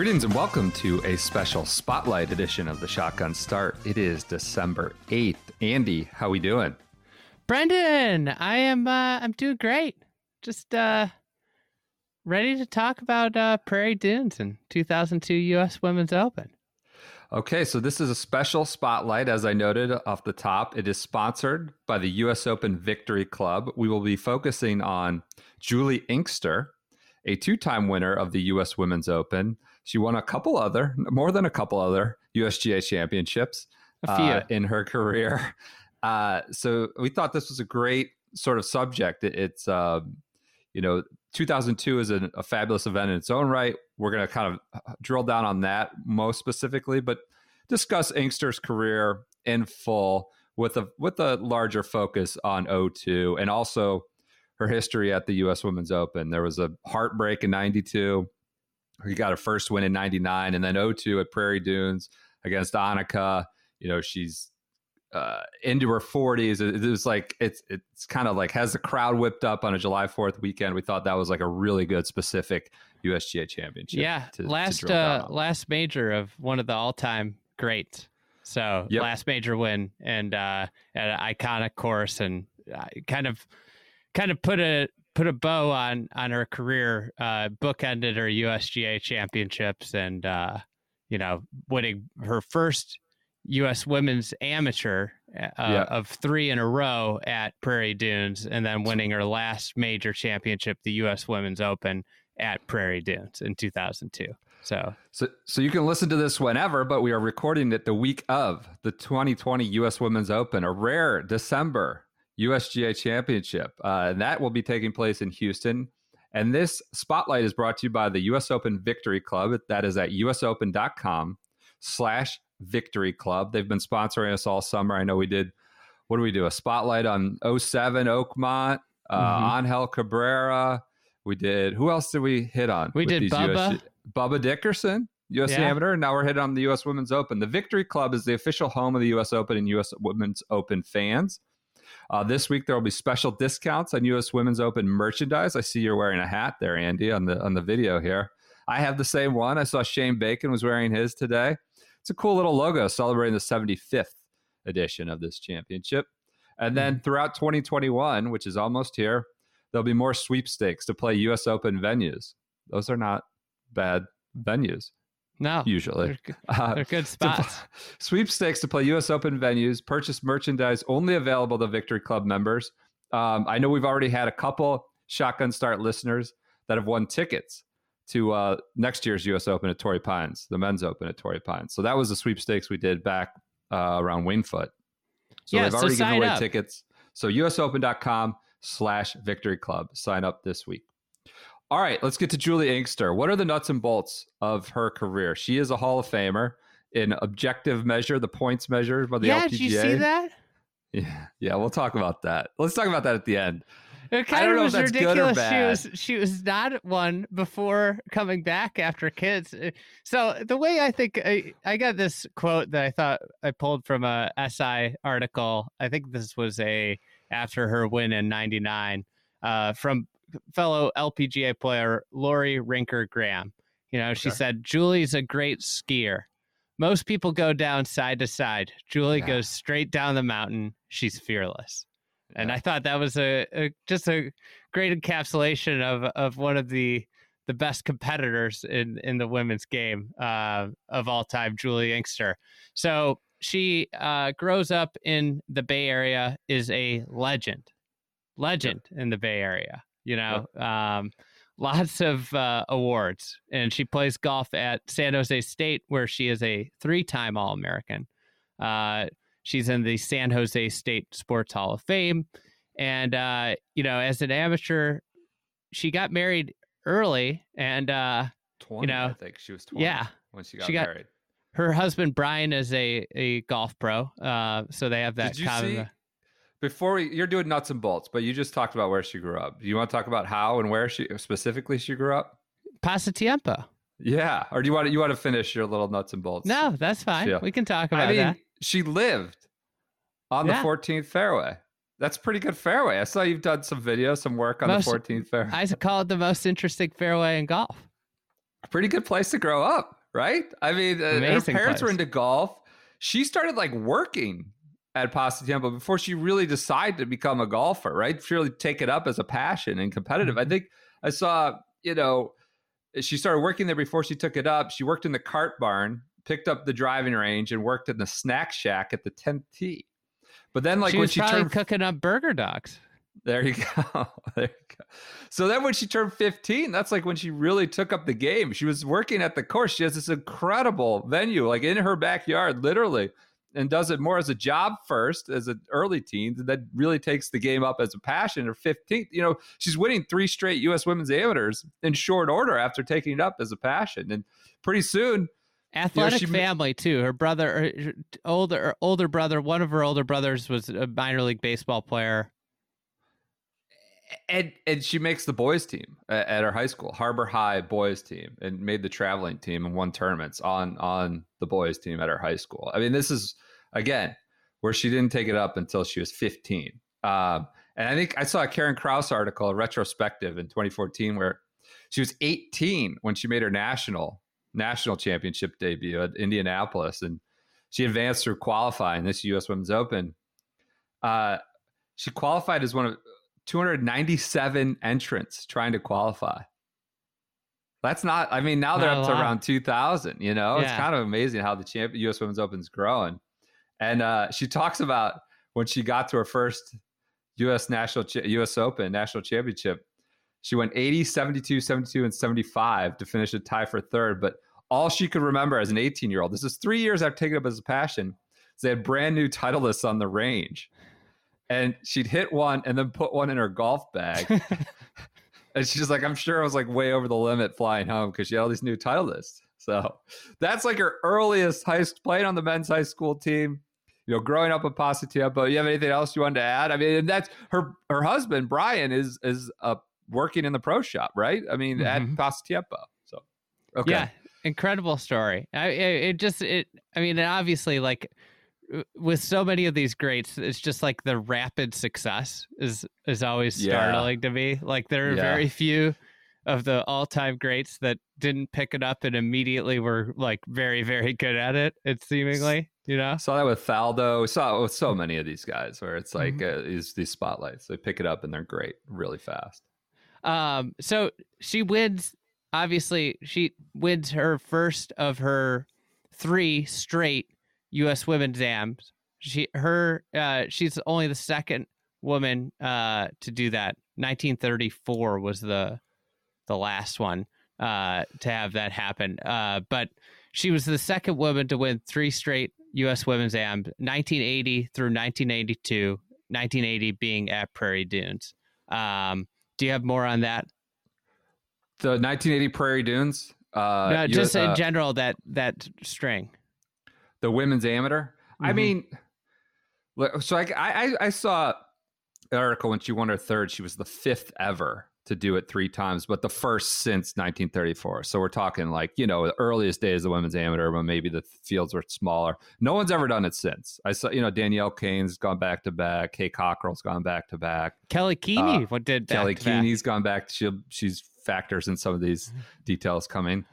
Greetings and welcome to a special spotlight edition of the Shotgun Start. It is December 8th. Andy, how we doing? Brendan, I am uh I'm doing great. Just uh ready to talk about uh Prairie Dunes and 2002 US Women's Open. Okay, so this is a special spotlight as I noted off the top. It is sponsored by the US Open Victory Club. We will be focusing on Juli Inkster, a two-time winner of the US Women's Open. She won a couple other, more than a couple other USGA championships uh, in her career. Uh, so we thought this was a great sort of subject. It- it's, um, you know, 2002 is a, a fabulous event in its own right. We're going to kind of uh, drill down on that most specifically, but discuss Inkster's career in full with a with a larger focus on 02 and also her history at the U.S. Women's Open. There was a heartbreak in '92. He got her first win in '99, and then 02 at Prairie Dunes against Annika. You know, she's uh, into her 40s. It, it was like it's it's kind of like has the crowd whipped up on a July 4th weekend. We thought that was like a really good specific USGA championship. yeah, to- to last down uh last major of one of the all-time greats. So, Yep. last major win and uh at an iconic course and uh, kind of kind of put a put a bow on on her career uh bookended her USGA championships and uh you know winning her first US women's amateur uh, Yeah. of 3 in a row at Prairie Dunes and then winning her last major championship the US Women's Open at Prairie Dunes in 2002 so So, so you can listen to this whenever, but we are recording it the week of the 2020 U.S. Women's Open, a rare December USGA Championship, uh, and that will be taking place in Houston. And this spotlight is brought to you by the U.S. Open Victory Club. That is at usopen.com/slash Victory Club. They've been sponsoring us all summer. I know we did. What do we do? A spotlight on 07 Oakmont, uh, Mhm. Angel Cabrera. We did. Who else did we hit on? We did Bubba. Bubba Dickerson, U.S. Yeah. Amateur. Now we're hitting on the U.S. Women's Open. The Victory Club is the official home of the U.S. Open and U.S. Women's Open fans. Uh, this week there will be special discounts on U.S. Women's Open merchandise. I see you're wearing a hat there, Andy, on the on the video here. I have the same one. I saw Shane Bacon was wearing his today. It's a cool little logo celebrating the 75th edition of this championship. And then throughout 2021, which is almost here, there'll be more sweepstakes to play U.S. Open venues. Those are not bad venues no usually. they're, Uh, they're good to spots sweepstakes to play U.S. Open venues. Purchase merchandise only available to Victory Club members. Um, I know we've already had a couple Shotgun Start listeners that have won tickets to uh, next year's U.S. Open at Torrey Pines, the Men's Open at Torrey Pines. So that was the sweepstakes we did back uh, around Winged Foot. So Yeah, they've so already given away up. tickets. So usopen.com slash victory club. Sign up this week. All right, let's get to Juli Inkster. What are the nuts and bolts of her career? She is a Hall of Famer in objective measure, the points measure by the yeah LPGA. did you see that Yeah, yeah, we'll talk about that. Let's talk about that at the end. It kind don't of know if was that's good or ridiculous. She bad. was she was not one before coming back after kids. Uh, So the way I think I, I got this quote that I thought I pulled from a SI article. I think this was a after her win in '99 uh, from fellow LPGA player Lori Rinker Graham. You know, she Okay. said Juli's a great skier. Most people go down side to side. Juli Yeah. goes straight down the mountain. She's fearless. And Yeah. I thought that was a, a just a great encapsulation of of one of the the best competitors in in the women's game uh, of all time, Juli Inkster. So she uh, grows up in the Bay Area, is a legend, legend in the Bay Area. You know, um, lots of uh, awards, and she plays golf at San Jose State, where she is a three-time All-American. Uh, she's in the San Jose State Sports Hall of Fame. And, uh, you know, as an amateur, she got married early and uh, 20, know, I think she was 20 yeah, when she got, she got- married. her husband Brian is a, a golf pro. Uh, so they have that Did you common. see? Before we, you're doing nuts and bolts, but you just talked about where she grew up. Do you want to talk about how and where she specifically she grew up? Pasatiempo. Yeah, or do you want to, you want to finish your little nuts and bolts? No, that's fine. We can talk about I mean, that. she lived on Yeah. the 14th fairway. That's pretty good fairway. I saw you've done some videos, some work on Most- the 14th fairway. I call it the most interesting fairway in golf. pretty good place to grow up, right? I mean, uh, her Amazing parents were into golf. She started like working at Pasatiempo before she really decided to become a golfer, right? She really take it up as a passion and competitive. Mm-hmm. I think I saw, you know, she started working there before she took it up. She worked in the cart barn, picked up the driving range, and worked in the snack shack at the 10th tee. But then, like she when she turned cooking up burger dogs. there you go. there you go. So then when she turned 15, that's like when she really took up the game. She was working at the course. She has this incredible venue, like in her backyard, literally, and does it more as a job first, as an early teen, and then really takes the game up as a passion. or 15th, you know, she's winning three straight U.S. women's amateurs in short order after taking it up as a passion. And pretty soon, Athletic she family too. Her brother, her older her older brother, one of her older brothers was a minor league baseball player. And and she makes the boys team at, her high school, Harbor High boys team, and made the traveling team and won tournaments on on the boys team at her high school. I mean, this is again where she didn't take it up until she was 15. Um, and I think I saw a Karen Crouse article, a retrospective in 2014, where she was 18 when she made her national national championship debut at Indianapolis, and she advanced through qualifying this U.S. Women's Open. Uh, she qualified as one of 297 entrants trying to qualify. That's not. I mean, now they're Not up to around 2,000. You know, it's kind of amazing how the champ, U.S. Women's Open's growing. And uh, she talks about when she got to her first U.S. national, cha- U.S. Open national championship. She went 80, 72, 72, and 75 to finish a tie for third. But all she could remember as an 18 year old, this is three years I've taken up as a passion, is they had brand new titleists on the range. And she'd hit one and then put one in her golf bag. and she's like, I'm sure I was like way over the limit flying home because she had all these new titleists. So that's like her earliest high playing on the men's high school team. You know, growing up in Pasatiempo. You have anything else you wanted to add? I mean, and that's her her husband Brian is is uh, working in the pro shop, right? I mean, at Mhm. Pasatiempo. So okay, Yeah, incredible story. I it, it just it. I mean, obviously, like with so many of these greats, it's just like the rapid success is is always Yeah. startling to me. Like there are Yeah. very few of the all time greats that didn't pick it up and immediately were like very very good at it. It seemingly, you know. Saw that with Faldo. We saw it with Mm-hmm. so many of these guys where it's like uh, these these spotlights. They pick it up and they're great, really fast. Um, so she wins. Obviously, she wins her first of her three straight U.S. Women's Ams. She her uh, she's only the second woman uh, to do that. 1934 was the the last one uh, to have that happen. Uh, but she was the second woman to win three straight U.S. Women's Ams. 1980 through 1982. 1980 being at Prairie Dunes. Um, do you have more on that? The 1980 Prairie Dunes. Uh, no, just in uh, general that that string. The women's amateur. I Mhm. mean, look, so I, I I saw an article when she won her third. She was the fifth ever to do it three times, but the first since 1934. So we're talking like you know the earliest days of women's amateur, when maybe the fields were smaller. No one's ever done it since. I saw you know Danielle Kang's gone back to back. Kay Cockerill's gone back to back. Kelli Kuehne Uh, what did Kelli back to back. Kuehne's gone back. She she's factors in some of these Mm-hmm. details coming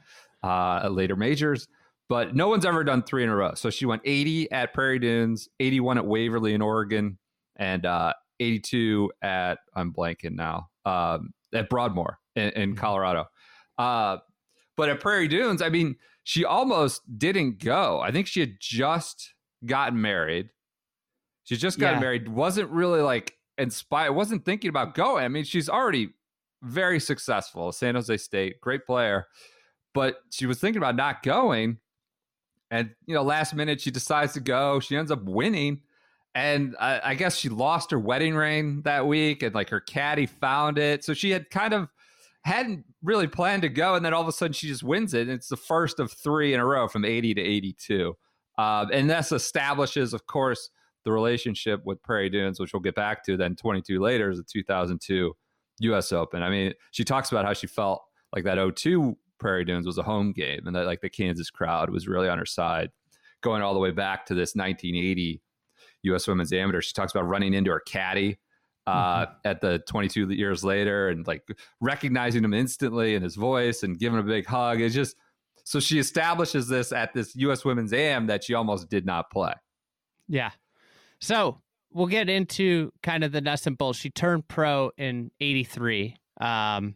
uh, later majors, but no one's ever done three in a row. So she went 80 at Prairie Dunes, 81 at Waverley in Oregon, and uh, 82 at I'm blanking now um, at Broadmoor in, in Mhm. Colorado. Uh, but at Prairie Dunes, I mean, she almost didn't go. I think she had just gotten married. She just got Yeah. married. Wasn't really like inspired. Wasn't thinking about going. I mean, she's already very successful. San Jose State, great player, but she was thinking about not going. And you know, last minute she decides to go. She ends up winning, and I, I guess she lost her wedding ring that week, and like her caddy found it. So she had kind of hadn't really planned to go, and then all of a sudden she just wins it. And it's the first of three in a row from 80 to 82. Um, and this establishes, of course, the relationship with Prairie Dunes, which we'll get back to. Then 22 later is the 2002 U.S. Open. I mean, she talks about how she felt like that 02 Prairie Dunes was a home game, and that like the Kansas crowd was really on her side, going all the way back to this 1980 U.S. Women's Amateur. She talks about running into her caddy uh, mm-hmm. at the 22 years later and like recognizing him instantly in his voice and giving him a big hug. It's just so she establishes this at this U.S. Women's AM that she almost did not play. Yeah. So we'll get into kind of the nuts and bolts. She turned pro in '83. Um,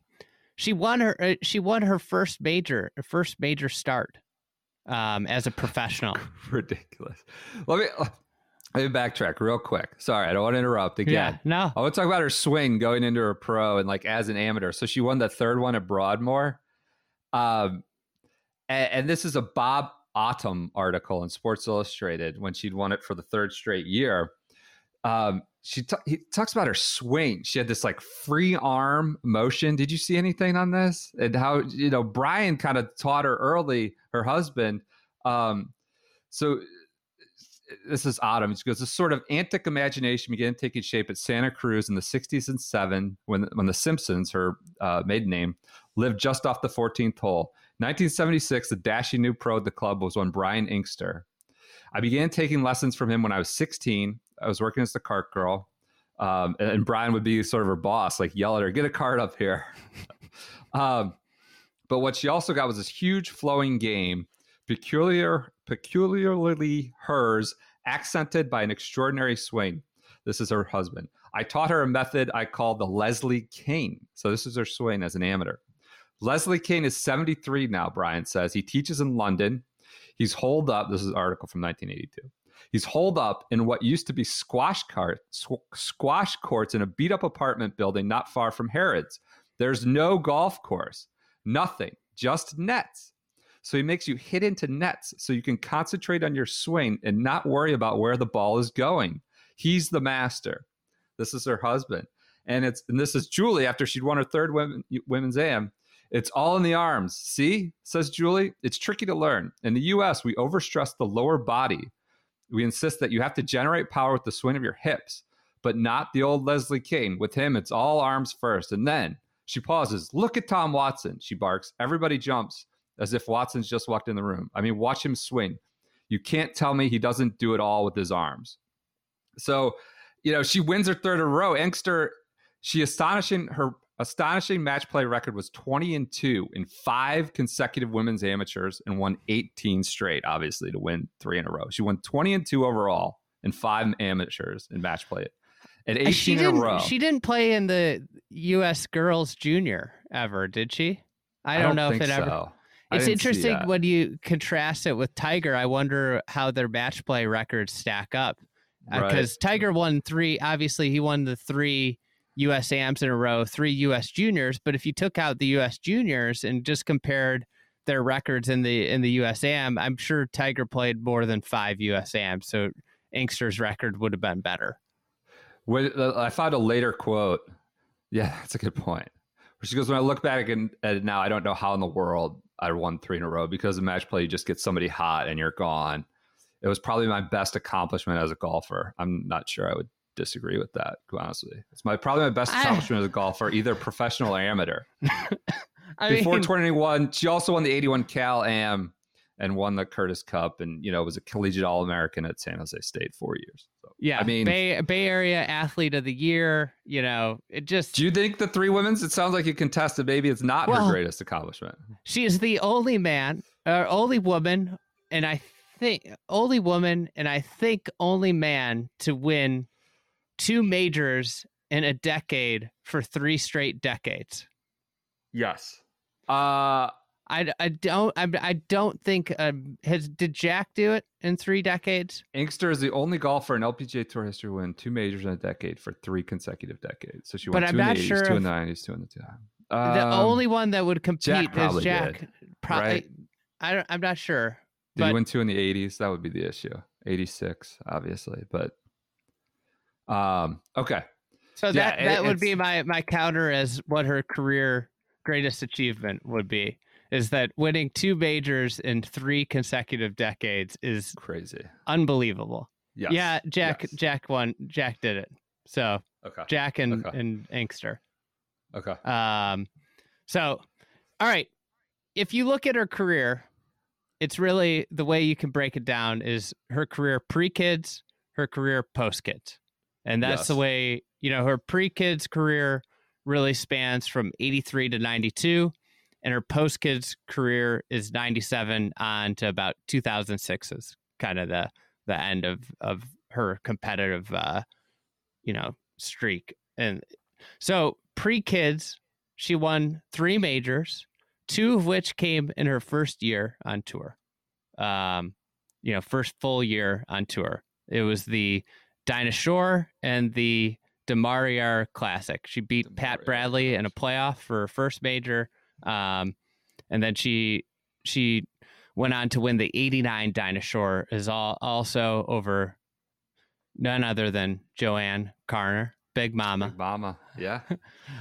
she won her uh, she won her first major first major start um, as a professional. Ridiculous. Let me let me backtrack real quick. Sorry, I don't want to interrupt again. Yeah, no. I want to talk about her swing going into her pro and like as an amateur. So she won the third one at Broadmoor. Um, and, and this is a Bob Ottum article in Sports Illustrated when she'd won it for the third straight year. Um, she t- he talks about her swing. She had this like free arm motion. Did you see anything on this? And how you know Brian kind of taught her early, her husband. Um, so this is Ottum. She goes, this sort of antic imagination began taking shape at Santa Cruz in the 60s and 7 when, when the Simpsons, her uh, maiden name, lived just off the 14th hole. 1976, the dashing new pro at the club was one Brian Inkster. I began taking lessons from him when I was 16. I was working as the cart girl. Um, and, and, Brian would be sort of her boss, like yell at her, get a cart up here. um, but what she also got was this huge flowing game, peculiar, peculiarly hers, accented by an extraordinary swing. This is her husband. I taught her a method I call the Leslie Kane. So this is her swing as an amateur. Leslie Kane is 73 now, Brian says. He teaches in London. He's holed up. This is an article from 1982. He's holed up in what used to be squash cart, squash courts in a beat up apartment building not far from Harrods. There's no golf course, nothing, just nets. So he makes you hit into nets so you can concentrate on your swing and not worry about where the ball is going. He's the master. This is her husband. And it's and this is Juli after she'd won her third women, women's AM. It's all in the arms. See, says Juli, it's tricky to learn. In the US, we overstress the lower body. We insist that you have to generate power with the swing of your hips, but not the old Leslie Kane. With him, it's all arms first. And then she pauses. Look at Tom Watson, she barks. Everybody jumps as if Watson's just walked in the room. I mean, watch him swing. You can't tell me he doesn't do it all with his arms. So, you know, she wins her third in a row. Inkster, she astonishing her astonishing match play record was 20 and 2 in five consecutive women's amateurs and won 18 straight, obviously, to win three in a row. She won 20 and 2 overall in five amateurs in match play at 18 she in a row. She didn't play in the U.S. girls junior ever, did she? I don't, don't know if it so. ever. It's interesting when you contrast it with Tiger. I wonder how their match play records stack up because uh, right. Tiger won three. Obviously, he won the three U.S. AMs in a row, three U.S. juniors. But if you took out the U.S. juniors and just compared their records in the in the U.S. AM, I'm sure Tiger played more than five U.S. AMs. So Inkster's record would have been better. Uh, I found a later quote. Yeah, that's a good point. She goes, when I look back at it now, I don't know how in the world I won three in a row because in match play you just get somebody hot and you're gone. It was probably my best accomplishment as a golfer. I'm not sure I would disagree with that. Honestly, it's my probably my best accomplishment I, as a golfer, either professional or amateur. Before mean, 21, she also won the 81 Cal Am and won the Curtis Cup, and you know was a collegiate All American at San Jose State four years. So, yeah, I mean, Bay Bay Area Athlete of the Year. You know, it just. Do you think the three women's? It sounds like you contested. Maybe it's not well, her greatest accomplishment. She is the only man, or only woman, and I think only woman, and I think only man to win two majors in a decade for three straight decades. Yes. Uh I, I don't I, I don't think um, has did Jack do it in three decades? Inkster is the only golfer in LPGA Tour history to win two majors in a decade for three consecutive decades. So she won but two I'm not in the 80s, sure two in the 90s, two in the two. Um, the only one that would compete Jack is Jack. Did, probably, right? I don't, I'm not sure. Did you But- win two in the 80s? That would be the issue. 86, obviously, but um, okay. So Yeah, that it- that would be my my counter as what her career greatest achievement would be is that winning two majors in three consecutive decades is Crazy. unbelievable. Yes. Yeah, Jack Yes. Jack won. Jack did it. So Okay. Jack and Okay. and Inkster. Okay. Um, so all right, if you look at her career, it's really the way you can break it down is her career pre kids, her career post kids, and that's the way you know her pre kids career really spans from 83 to 92 and her post kids career is 97 on to about 2006 is kind of the the end of of her competitive uh you know streak. And so pre kids she won three majors two of which came in her first year on tour. Um you know first full year on tour. It was the Dinah Shore and the du Maurier Classic. She beat Pat Bradley in a playoff for her first major, um, and then she she went on to win the '89 Dinah Shore. Is all also over none other than JoAnne Carner, Big Mama. Big Mama. Yeah.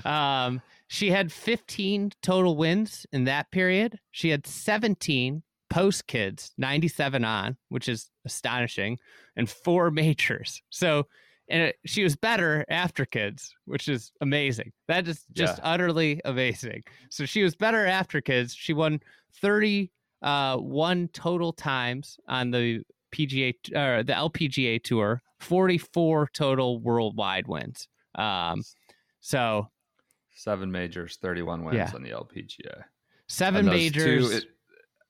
Um, she had 15 total wins in that period. She had 17 post kids, 97 on, which is astonishing, and four majors. So, and it, she was better after kids, which is amazing. That is just Yeah. utterly amazing. So she was better after kids. She won 31 uh total times on the PGA uh, the LPGA tour, 44 total worldwide wins. Um so Seven majors, 31 wins Yeah. on the LPGA. seven majors. two- it-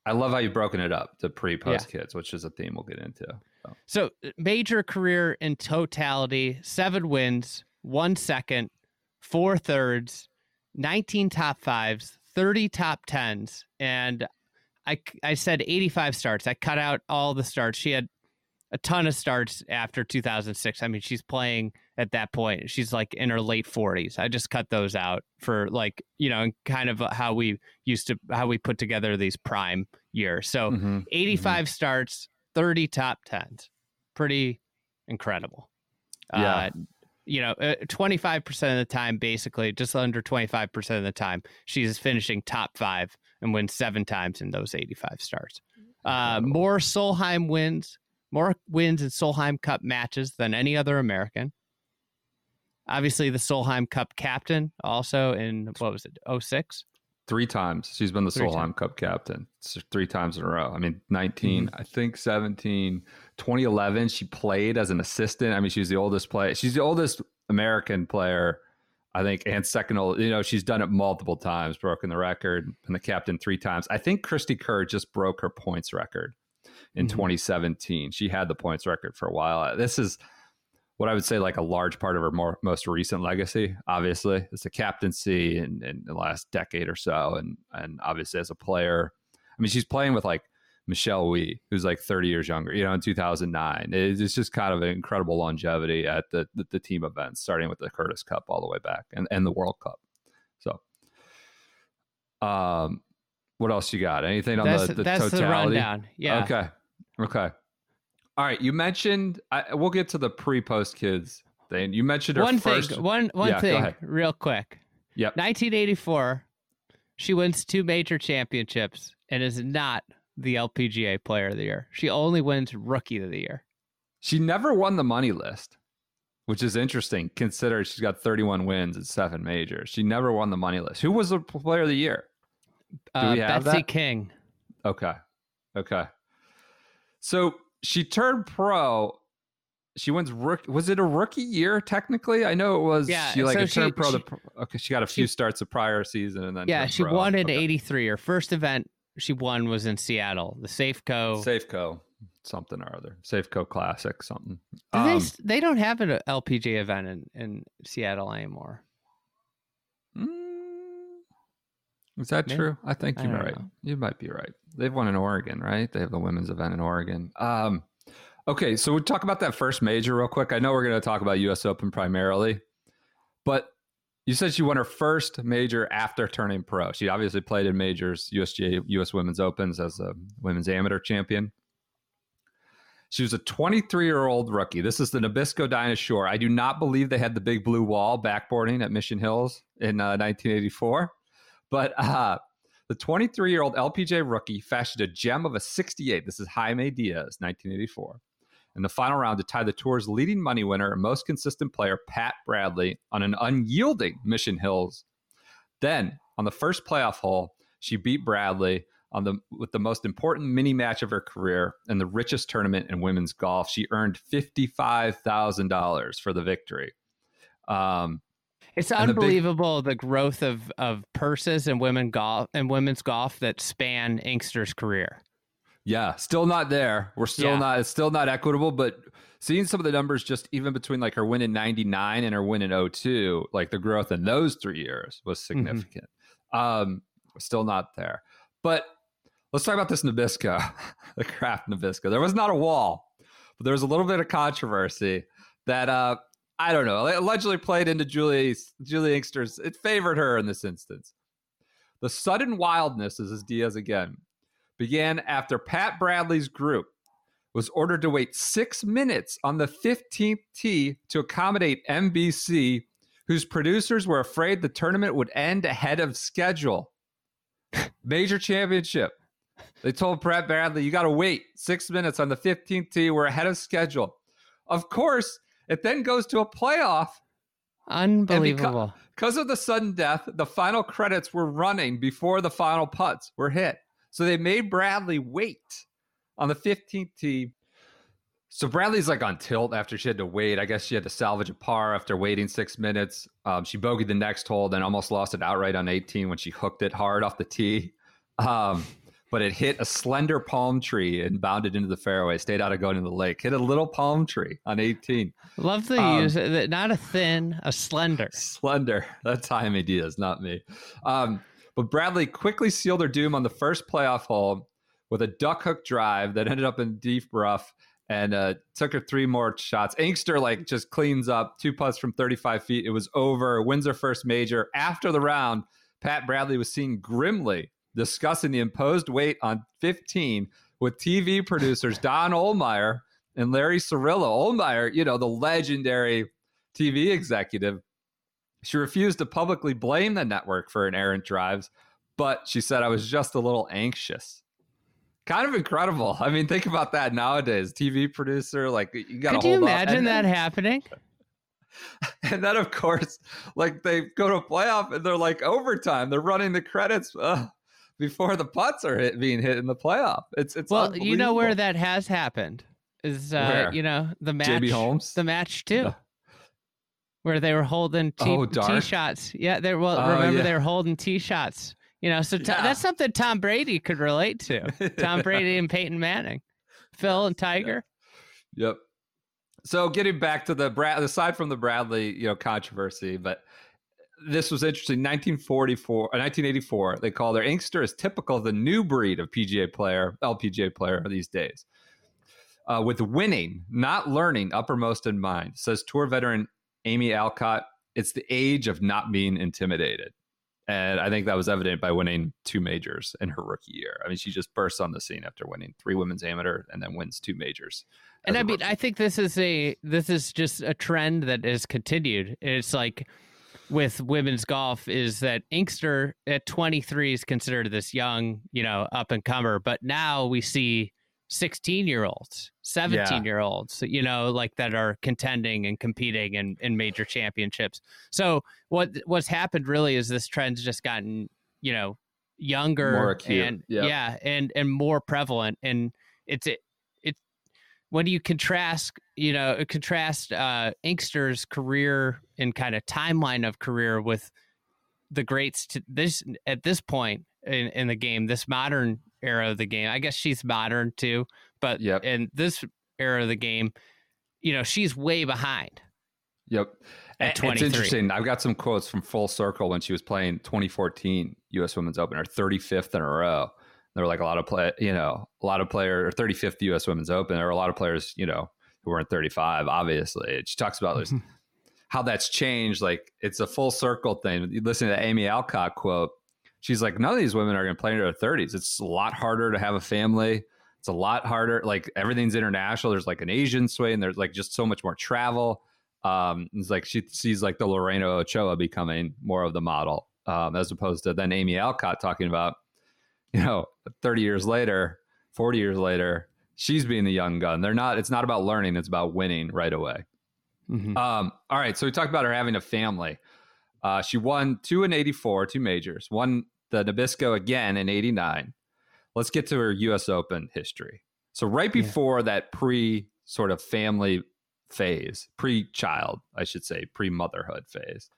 I love how you've broken it up to pre post kids, which is a theme we'll get into. So, So major career in totality: seven wins, one second, four thirds, nineteen top fives, thirty top tens, and I I said eighty five starts. I cut out all the starts. She had a ton of starts after 2006. I mean, she's playing at that point. She's like in her late 40s. I just cut those out for like, you know, kind of how we used to how we put together these prime years. So, Mhm. 85 starts, 30 top 10s. Pretty incredible. Yeah. Uh, you know, uh, 25% of the time, basically, just under 25% of the time, she's finishing top five and wins seven times in those 85 starts. Uh, more Solheim wins, more wins in Solheim Cup matches than any other American. Obviously, the Solheim Cup captain, also in what was it, 06? Three times. She's been the Three Solheim Cup captain s- three times in a row. I mean, 19, Mm-hmm. I think 17, 2011, she played as an assistant. I mean, she's the oldest player. She's the oldest American player, I think, and second old. You know, she's done it multiple times, broken the record, and the captain three times. I think Cristie Kerr just broke her points record in Mhm. 2017. She had the points record for a while. This is what I would say like a large part of her more most recent legacy. Obviously, it's the captaincy in, in the last decade or so, and and obviously as a player, I mean she's playing with like Michelle Wie, who's like 30 years younger. You know, in 2009, it's it's just kind of an incredible longevity at the, the the team events, starting with the Curtis Cup all the way back, and and the World Cup. So, um, what else you got? Anything on That's, the, the that's the rundown. Yeah. Okay. Okay. All right. You mentioned. I, we'll get to the pre-post kids thing. You mentioned her One first. thing, one one Yeah, thing, real quick. Yep. 1984, she wins two major championships and is not the LPGA Player of the Year. She only wins Rookie of the Year. She never won the money list, which is interesting. Consider she's got 31 wins and seven majors. She never won the money list. Who was the player of the year? Uh, Betsy that? King. Okay. Okay. So she turned pro. She wins rook. Was it a rookie year technically? I know it was. Yeah, She like so a turned she- pro. the, she- pr- okay. She got a few starts of prior season and then. Yeah, she pro. won in Okay. '83. Her first event she won was in Seattle, the Safeco. Safeco, something or other. Safeco Classic, something. Do they Um, s- they don't have an LPGA event in, in Seattle anymore. Is that Maybe. true? I think you're right. know. You might be right. They've won in Oregon, right? They have the women's event in Oregon. Um, okay, so we talk about that first major real quick. I know we're going to talk about U.S. Open primarily, but you said she won her first major after turning pro. She obviously played in majors, USGA, U.S. Women's Opens as a women's amateur champion. She was a 23 year old rookie. This is the Nabisco Dinah Shore. I do not believe they had the big blue wall backboarding at Mission Hills in uh, 1984, but uh, the 23 year old LPGA rookie fashioned a gem of a 68. This is Jaime Diaz, 1984. In the final round to tie the tour's leading money winner and most consistent player, Pat Bradley, on an unyielding Mission Hills. Then, on the first playoff hole, she beat Bradley on the with the most important mini match of her career and the richest tournament in women's golf. She earned fifty five thousand dollars for the victory. Um, It's And the big- unbelievable the growth of of purses and women golf and women's golf that span Inkster's career. yeah, still not there. We're still Yeah. not. It's still not equitable. But seeing some of the numbers, just even between like her win in '99 and her win in 02, like the growth in those three years was significant. Um, still not there. But let's talk about this Nabisco, the Kraft Nabisco. There was not a wall, but there was a little bit of controversy that uh, I don't know allegedly played into Juli Juli Inkster's. It favored her in this instance. The sudden wildness, this is Diaz again, began after Pat Bradley's group was ordered to wait six minutes on the 15th tee to accommodate NBC, whose producers were afraid the tournament would end ahead of schedule. Major championship. They told Pat Bradley, you got to wait six minutes on the 15th tee. We're ahead of schedule. Of course, it then goes to a playoff Unbelievable. because of the sudden death, the final credits were running before the final putts were hit. So they made Bradley wait on the 15th tee. So Bradley's like on tilt after she had to wait. I guess she had to salvage a par after waiting six minutes. Um, she bogeyed the next hole, then almost lost it outright on 18 when she hooked it hard off the tee. Um, but it hit a slender palm tree and bounded into the fairway, stayed out of going into the lake. Hit a little palm tree on 18. Love the Um, use not a thin, a slender. Slender. That's Jaime Diaz, not me. Um, but Bradley quickly sealed her doom on the first playoff hole with a duck hook drive that ended up in deep rough and uh, took her three more shots. Inkster like just cleans up two putts from 35 feet. It was over. Wins her first major. After the round, Pat Bradley was seen grimly discussing the imposed weight on 15 with TV producers Don Ohlmeyer and Larry Cirillo. Ohlmeyer, you know, the legendary TV executive, she refused to publicly blame the network for an errant drives, but she said, I was just a little anxious. Kind of incredible. I mean, think about that nowadays. TV producer, like you got Could you imagine that then- happening? And then, of course, like they go to a playoff and they're like overtime. They're running the credits uh, before the putts are hit, being hit in the playoff. It's it's Well, you know where that has happened is uh, Where? you know the match. JB Holmes? the match too, No. where they were holding tee, Oh, tee shots. Yeah, they well Oh, remember yeah. they were holding tee shots. You know, so Yeah. that's something Tom Brady could relate to. Tom Brady and Peyton Manning, Phil and Tiger. Yep. So getting back to the Brad, aside from the Bradley, you know, controversy, but this was interesting. 1944, uh, 1984, they call their Inkster is typical of the new breed of PGA player, LPGA player these days. Uh, with winning, not learning, uppermost in mind, says tour veteran Amy Alcott. It's the age of not being intimidated. And I think that was evident by winning two majors in her rookie year. I mean, she just bursts on the scene after winning three women's amateur and then wins two majors. And I mean, rookie. I think this is a this is just a trend that is continued. It's like with women's golf is that Inkster at 23 is considered this young, you know, up and comer, but now we see 16 year olds, 17 year olds, you know, like that are contending and competing in, in major championships. So what what's happened really is this trend's just gotten, you know, younger More acute, and yep. yeah, and and more prevalent. And it's it it's when you contrast, you know, contrast uh Inkster's career and kind of timeline of career with the greats to this at this point in, in the game, this modern era of the game. I guess she's modern too, but Yep. in this era of the game, you know, she's way behind. Yep. At It's interesting. I've got some quotes from Full Circle when she was playing 2014 U.S. Women's Open, her 35th in a row. There were like a lot of play, you know, a lot of players, or 35th U.S. Women's Open. There were a lot of players, you know, who weren't 35. Obviously, she talks about this, how that's changed. Like it's a full circle thing. You listen to Amy Alcott quote. She's like, none of these women are going to play into their 30s. It's a lot harder to have a family. It's a lot harder. Like everything's international. There's like an Asian sway, And there's like just so much more travel. Um, it's like she sees like the Lorena Ochoa becoming more of the model, um, as opposed to then Amy Alcott talking about, you know, 30 years later, 40 years later, she's being the young gun. They're not. It's not about learning. It's about winning right away. Mhm. Um, all right. So we talked about her having a family. Uh, she won two in 84, two majors, won the Nabisco again in 89. Let's get to her US Open history. So, right Yeah. before that pre sort of family phase, pre child, I should say, pre motherhood phase,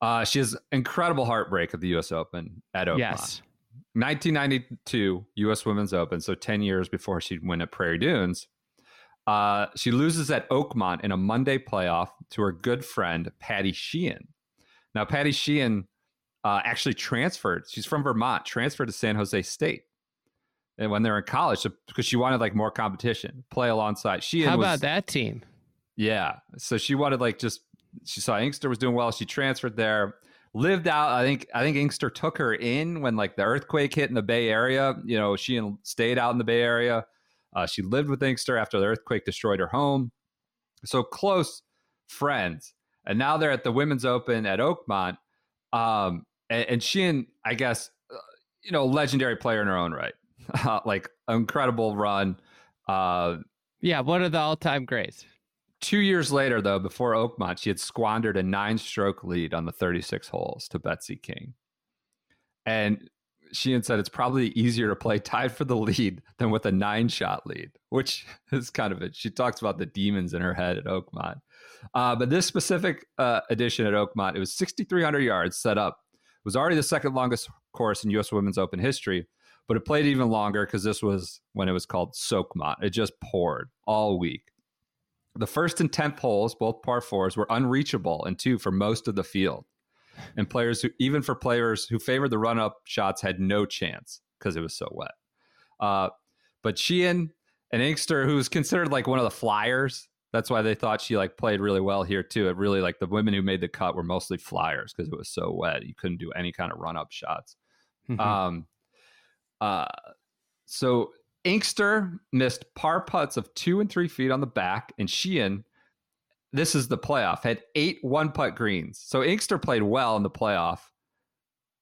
uh, she has incredible heartbreak at the US Open at Oakmont. yes. 1992 U.S. Women's Open, so 10 years before she'd win at Prairie Dunes. Uh, she loses at Oakmont in a Monday playoff to her good friend Patty Sheehan. Now, Patty Sheehan uh, actually transferred. She's from Vermont, transferred to San Jose State, and when they were in college, so, because she wanted like more competition, play alongside Sheehan. How was- about that team? yeah. So she wanted like just she saw Inkster was doing well. She transferred there, lived out. I think I think Inkster took her in when like the earthquake hit in the Bay Area. You know, she stayed out in the Bay Area. Uh, she lived with Inkster after the earthquake destroyed her home. So close friends. And now they're at the Women's Open at Oakmont. Um, and, and I guess uh, you know legendary player in her own right. like incredible run. Uh, Yeah, one of the all-time greats. Two years later, though, before Oakmont, she had squandered a nine stroke lead on the 36 holes to Betsy King. And she had said it's probably easier to play tied for the lead than with a nine shot lead, which is kind of it. She talks about the demons in her head at Oakmont. Uh, but this specific uh, edition at Oakmont, it was 6,300 yards set up. It was already the second longest course in U.S. Women's Open history, but it played even longer because this was when it was called Soakmont. It just poured all week. The first and 10th holes, both par fours, were unreachable and two for most of the field. And players who, even for players who favored the run up shots, had no chance because it was so wet. Uh, but Sheehan and Inkster, who's considered like one of the flyers, that's why they thought she like played really well here too. It really like the women who made the cut were mostly flyers because it was so wet. You couldn't do any kind of run up shots. Mhm. Um, uh, so Inkster missed par putts of two and three feet on the back, and Sheehan, this is the playoff, had eight one putt greens. So Inkster played well in the playoff.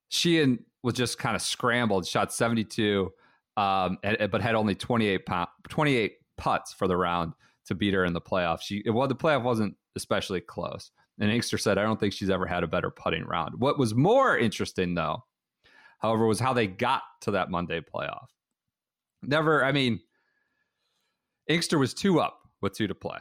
Sheehan was just kind of scrambled, shot 72, um, and- but had only 28, pound, 28 putts for the round to beat her in the playoff. She well, the playoff wasn't especially close. And Inkster said, I don't think she's ever had a better putting round. What was more interesting, though, however, was how they got to that Monday playoff. Never, I mean, Inkster was two up with two to play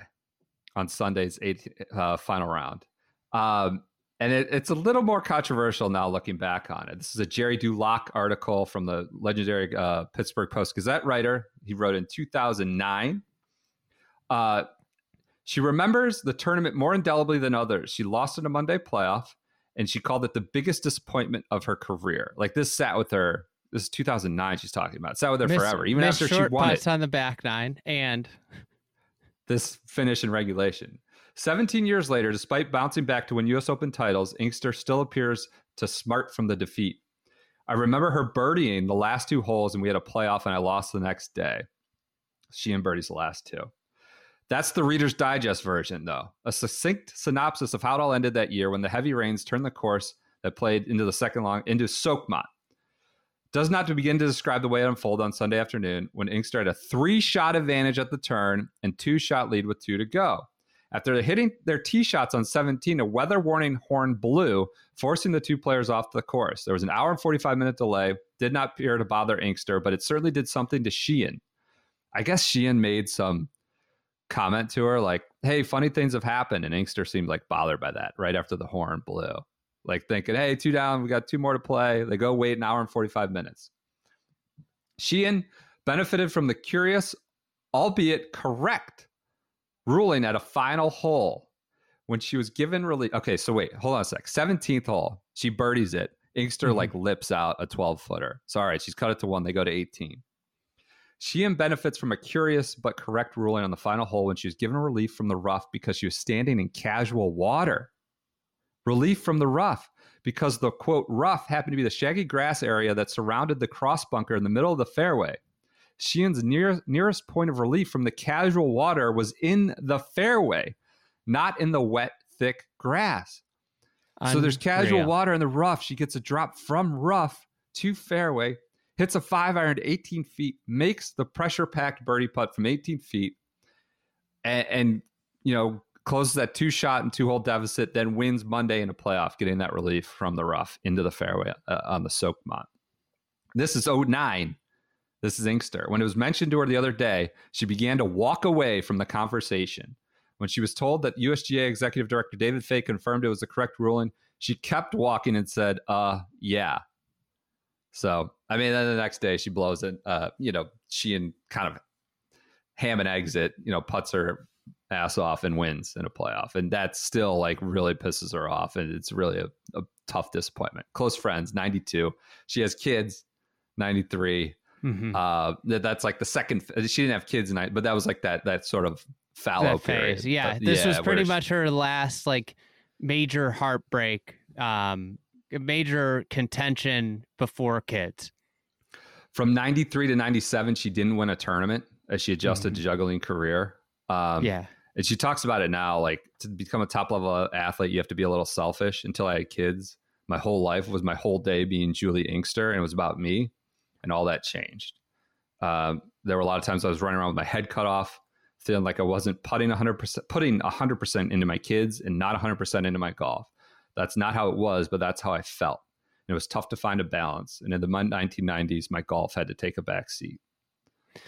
on Sunday's eighth uh, final round. Um, and it, it's a little more controversial now looking back on it. This is a Gerry Dulac article from the legendary uh, Pittsburgh Post Gazette writer. He wrote in 2009. Uh, she remembers the tournament more indelibly than others. She lost in a Monday playoff, and she called it the biggest disappointment of her career. Like this sat with her. This is 2009. She's talking about. It sat with her Miss- forever, even after she won it on the back nine, and this finish in regulation. 17 years later, despite bouncing back to win US Open titles, Inkster still appears to smart from the defeat. I remember her birdieing the last two holes, and we had a playoff, and I lost the next day. She and birdies the last two. That's the Reader's Digest version, though. A succinct synopsis of how it all ended that year when the heavy rains turned the course that played into the second long into Soakmont. Does not have to begin to describe the way it unfolded on Sunday afternoon when Inkster had a three shot advantage at the turn and two shot lead with two to go. After hitting their tee shots on 17, a weather warning horn blew, forcing the two players off the course. There was an hour and 45 minute delay. Did not appear to bother Inkster, but it certainly did something to Sheehan. I guess Sheehan made some comment to her like, hey, funny things have happened. And Inkster seemed like bothered by that right after the horn blew. Like thinking, hey, two down, we got two more to play. They go wait an hour and 45 minutes. Sheehan benefited from the curious, albeit correct, ruling at a final hole when she was given relief. Okay, so wait, hold on a sec. 17th hole, she birdies it. Inkster Mhm. like lips out a 12 footer. So, all right, she's cut it to one. They go to 18. Sheehan benefits from a curious but correct ruling on the final hole when she was given relief from the rough because she was standing in casual water. Relief from the rough because the quote rough happened to be the shaggy grass area that surrounded the cross bunker in the middle of the fairway. Sheehan's near, nearest point of relief from the casual water was in the fairway, not in the wet, thick grass. So there's casual water in the rough. She gets a drop from rough to fairway, hits a five iron to 18 feet, makes the pressure packed birdie putt from 18 feet, and, and you know closes that two shot and two hole deficit. Then wins Monday in a playoff, getting that relief from the rough into the fairway uh, on the Oakmont. This is 09. This is Inkster. When it was mentioned to her the other day, she began to walk away from the conversation. When she was told that USGA Executive Director David Fay confirmed it was the correct ruling, she kept walking and said, uh, yeah. So, I mean, then the next day she blows it. Uh, you know, she and kind of ham and eggs it, you know, puts her ass off and wins in a playoff. And that still like really pisses her off. And it's really a, a tough disappointment. Close friends, 92. She has kids, 93. Mhm. Uh, that, that's like the second. She didn't have kids, but that was like that that sort of fallow that period. phase. Yeah, But this was where pretty she- much her last like major heartbreak, um, major contention before kids. from 93 to 97 she didn't win a tournament as she adjusted Mhm. to juggling career um, yeah, and she talks about it now like to become a top level athlete you have to be a little selfish. Until i had kids my whole life was my whole day being juli inkster and it was about me and all that changed. Um, there were a lot of times i was running around with my head cut off feeling like i wasn't putting 100% putting 100% into my kids and not 100% into my golf. That's not how it was but that's how i felt. And it was tough to find a balance. And in the 1990s my golf had to take a back seat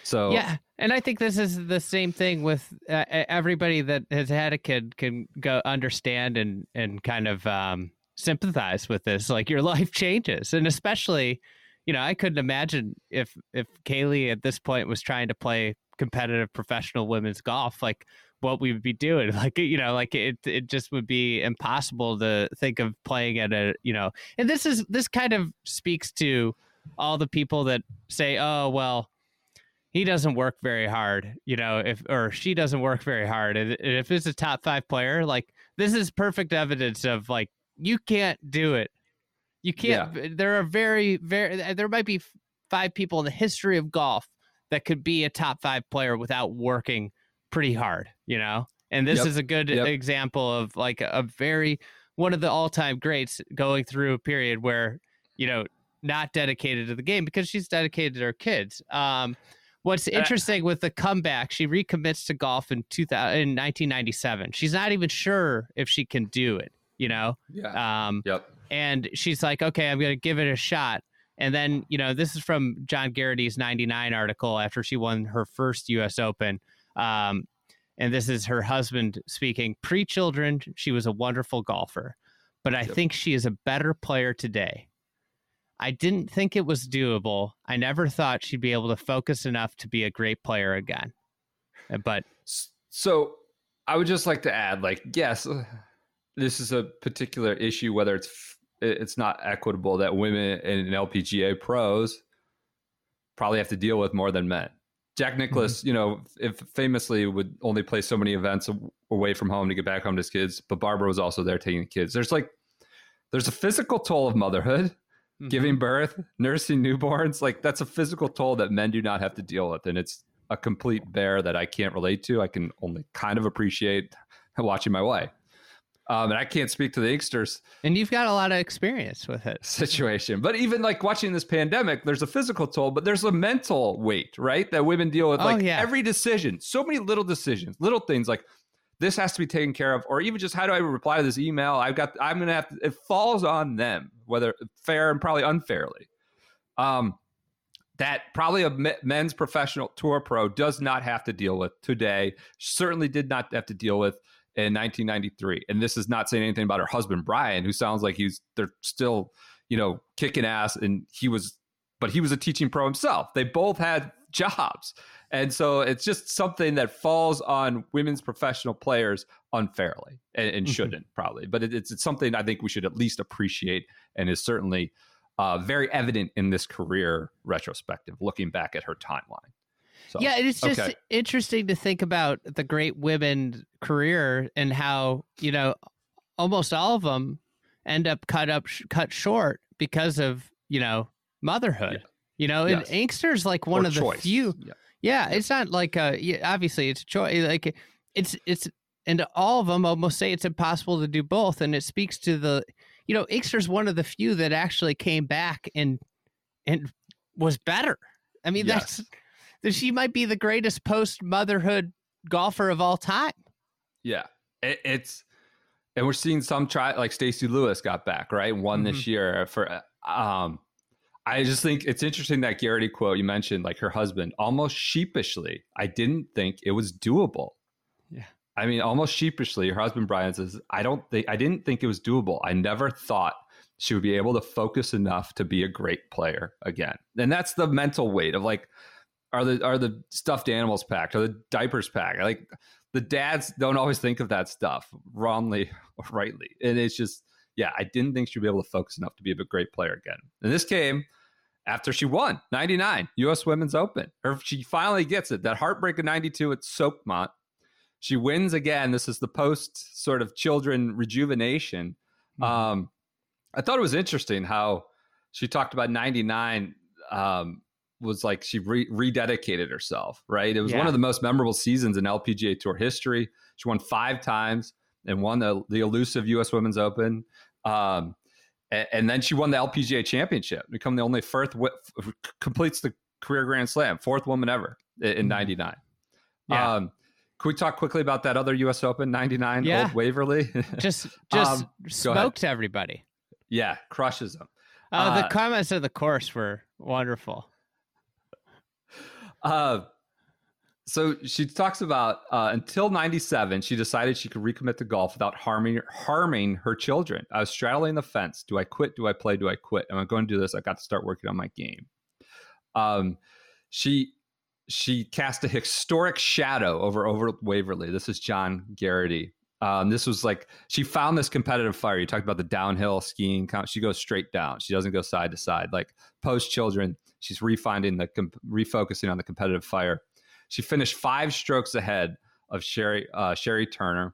so yeah, and I think this is the same thing with uh, everybody that has had a kid can go understand and and kind of um, sympathize with this. Like your life changes, and especially, you know, I couldn't imagine if if Kaylee at this point was trying to play competitive professional women's golf, like what we would be doing. Like you know, like it it just would be impossible to think of playing at a you know. And this is this kind of speaks to all the people that say, oh well he doesn't work very hard, you know, if or she doesn't work very hard. And if it's a top five player, like this is perfect evidence of like you can't do it. You can't. There are very, very. There might be five people in the history of golf that could be a top five player without working pretty hard, you know. And this Yep. is a good Yep. example of like a, a very one of the all-time greats going through a period where you know not dedicated to the game because she's dedicated to her kids. Um, what's interesting with the comeback, she recommits to golf in 2000, in 1997. She's not even sure if she can do it, you know. yeah Um, yep and she's like, okay, I'm going to give it a shot. And then, you know, this is from John Garrity's 99 article after she won her first U.S. Open. Um, and this is her husband speaking. Pre children, she was a wonderful golfer, but I Yep. think she is a better player today. I didn't think it was doable. I never thought she'd be able to focus enough to be a great player again. Uh, But So I would just like to add, like, yes, uh, this is a particular issue. Whether it's it's not equitable that women in LPGA pros probably have to deal with more than men. Jack Nicklaus, you know, if famously would only play so many events away from home to get back home to his kids, but Barbara was also there taking the kids. There's like, there's a physical toll of motherhood, giving birth, nursing newborns. Like that's a physical toll that men do not have to deal with, and it's a complete bear that I can't relate to. I can only kind of appreciate watching my wife. Um, and I can't speak to the Inksters and you've got a lot of experience with it. situation, but even like watching this pandemic, there's a physical toll, but there's a mental weight, right? That women deal with. Oh, like yeah. every decision, so many little decisions, little things like this has to be taken care of, or even just how do I reply to this email? I've got, I'm gonna have to. It falls on them, whether fair and probably unfairly. Um, that probably a men's professional tour pro does not have to deal with today. Certainly did not have to deal with in 1993. And this is not saying anything about her husband Brian, who sounds like he's they're still, you know, kicking ass. And he was, but he was a teaching pro himself. They both had jobs, and so it's just something that falls on women's professional players unfairly and, and Mhm. shouldn't probably. But it, it's, it's something I think we should at least appreciate, and is certainly uh, very evident in this career retrospective, looking back at her timeline. So, yeah, it's just okay. interesting to think about the great women career and how you know almost all of them end up cut up cut short because of you know motherhood. You know, and Yes. Inkster's like one Or of the few. Yeah. Yeah, it's not like a. Obviously, it's a choice. Like it's it's and all of them almost say it's impossible to do both, and it speaks to the. You know, Inkster's one of the few that actually came back and and was better. I mean, Yes. that's that she might be the greatest post motherhood golfer of all time. Yeah, it, it's and we're seeing some try like Stacy Lewis got back right, won Mm-hmm. this year for. Um, I just think it's interesting that Garrity quote you mentioned, like her husband, almost sheepishly. I didn't think it was doable. Yeah. I mean, almost sheepishly, her husband Brian says, "I don't think I didn't think it was doable. I never thought." She would be able to focus enough to be a great player again, and that's the mental weight of like, are the are the stuffed animals packed? Are the diapers packed? Like, the dads don't always think of that stuff wrongly or rightly. And it's just, yeah, I didn't think she'd be able to focus enough to be a great player again. And this came after she won 99 US Women's Open. Or she finally gets it. That heartbreak of 92 at Oakmont. She wins again. This is the post sort of children rejuvenation. Um, I thought it was interesting how she talked about 99 um, was like she re- rededicated herself, right? It was one of the most memorable seasons in LPGA Tour history. She won five times and won the, the elusive U.S. Women's Open. Um, a- and, then she won the LPGA Championship, become the only first wi- f- completes the career Grand Slam, fourth woman ever in '99. Yeah. Um, can we talk quickly about that other U.S. Open '99 Yeah. Old Waverly? Just just Um, smoked everybody. yeah, crushes them. Uh, the Uh, comments of the course were wonderful. Uh, so she talks about uh, until 97 she decided she could recommit to golf without harming harming her children. I was straddling the fence. Do i quit? Do i play? Do i quit? Am i going to do this? I got to start working on my game. Um, she she cast a historic shadow over over waverly. This is john garrity. Um, this was like she found this competitive fire. You talked about the downhill skiing she goes straight down. She doesn't go side to side. Like post children she's refinding the comp- refocusing on the competitive fire she finished five strokes ahead of Sherry uh, Sherri Turner.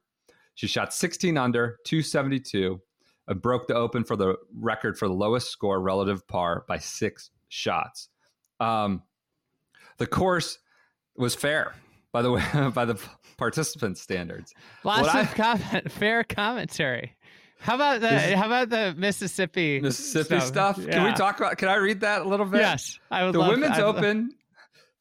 She shot 16 under, 272, and broke the Open for the record for the lowest score relative par by six shots. Um, the course was fair by the way by the participant standards. Lots What of I- comment, fair commentary. How about the This- how about the Mississippi Mississippi stuff. Can we talk about? Can I read that a little bit? Yes, I would. the women's open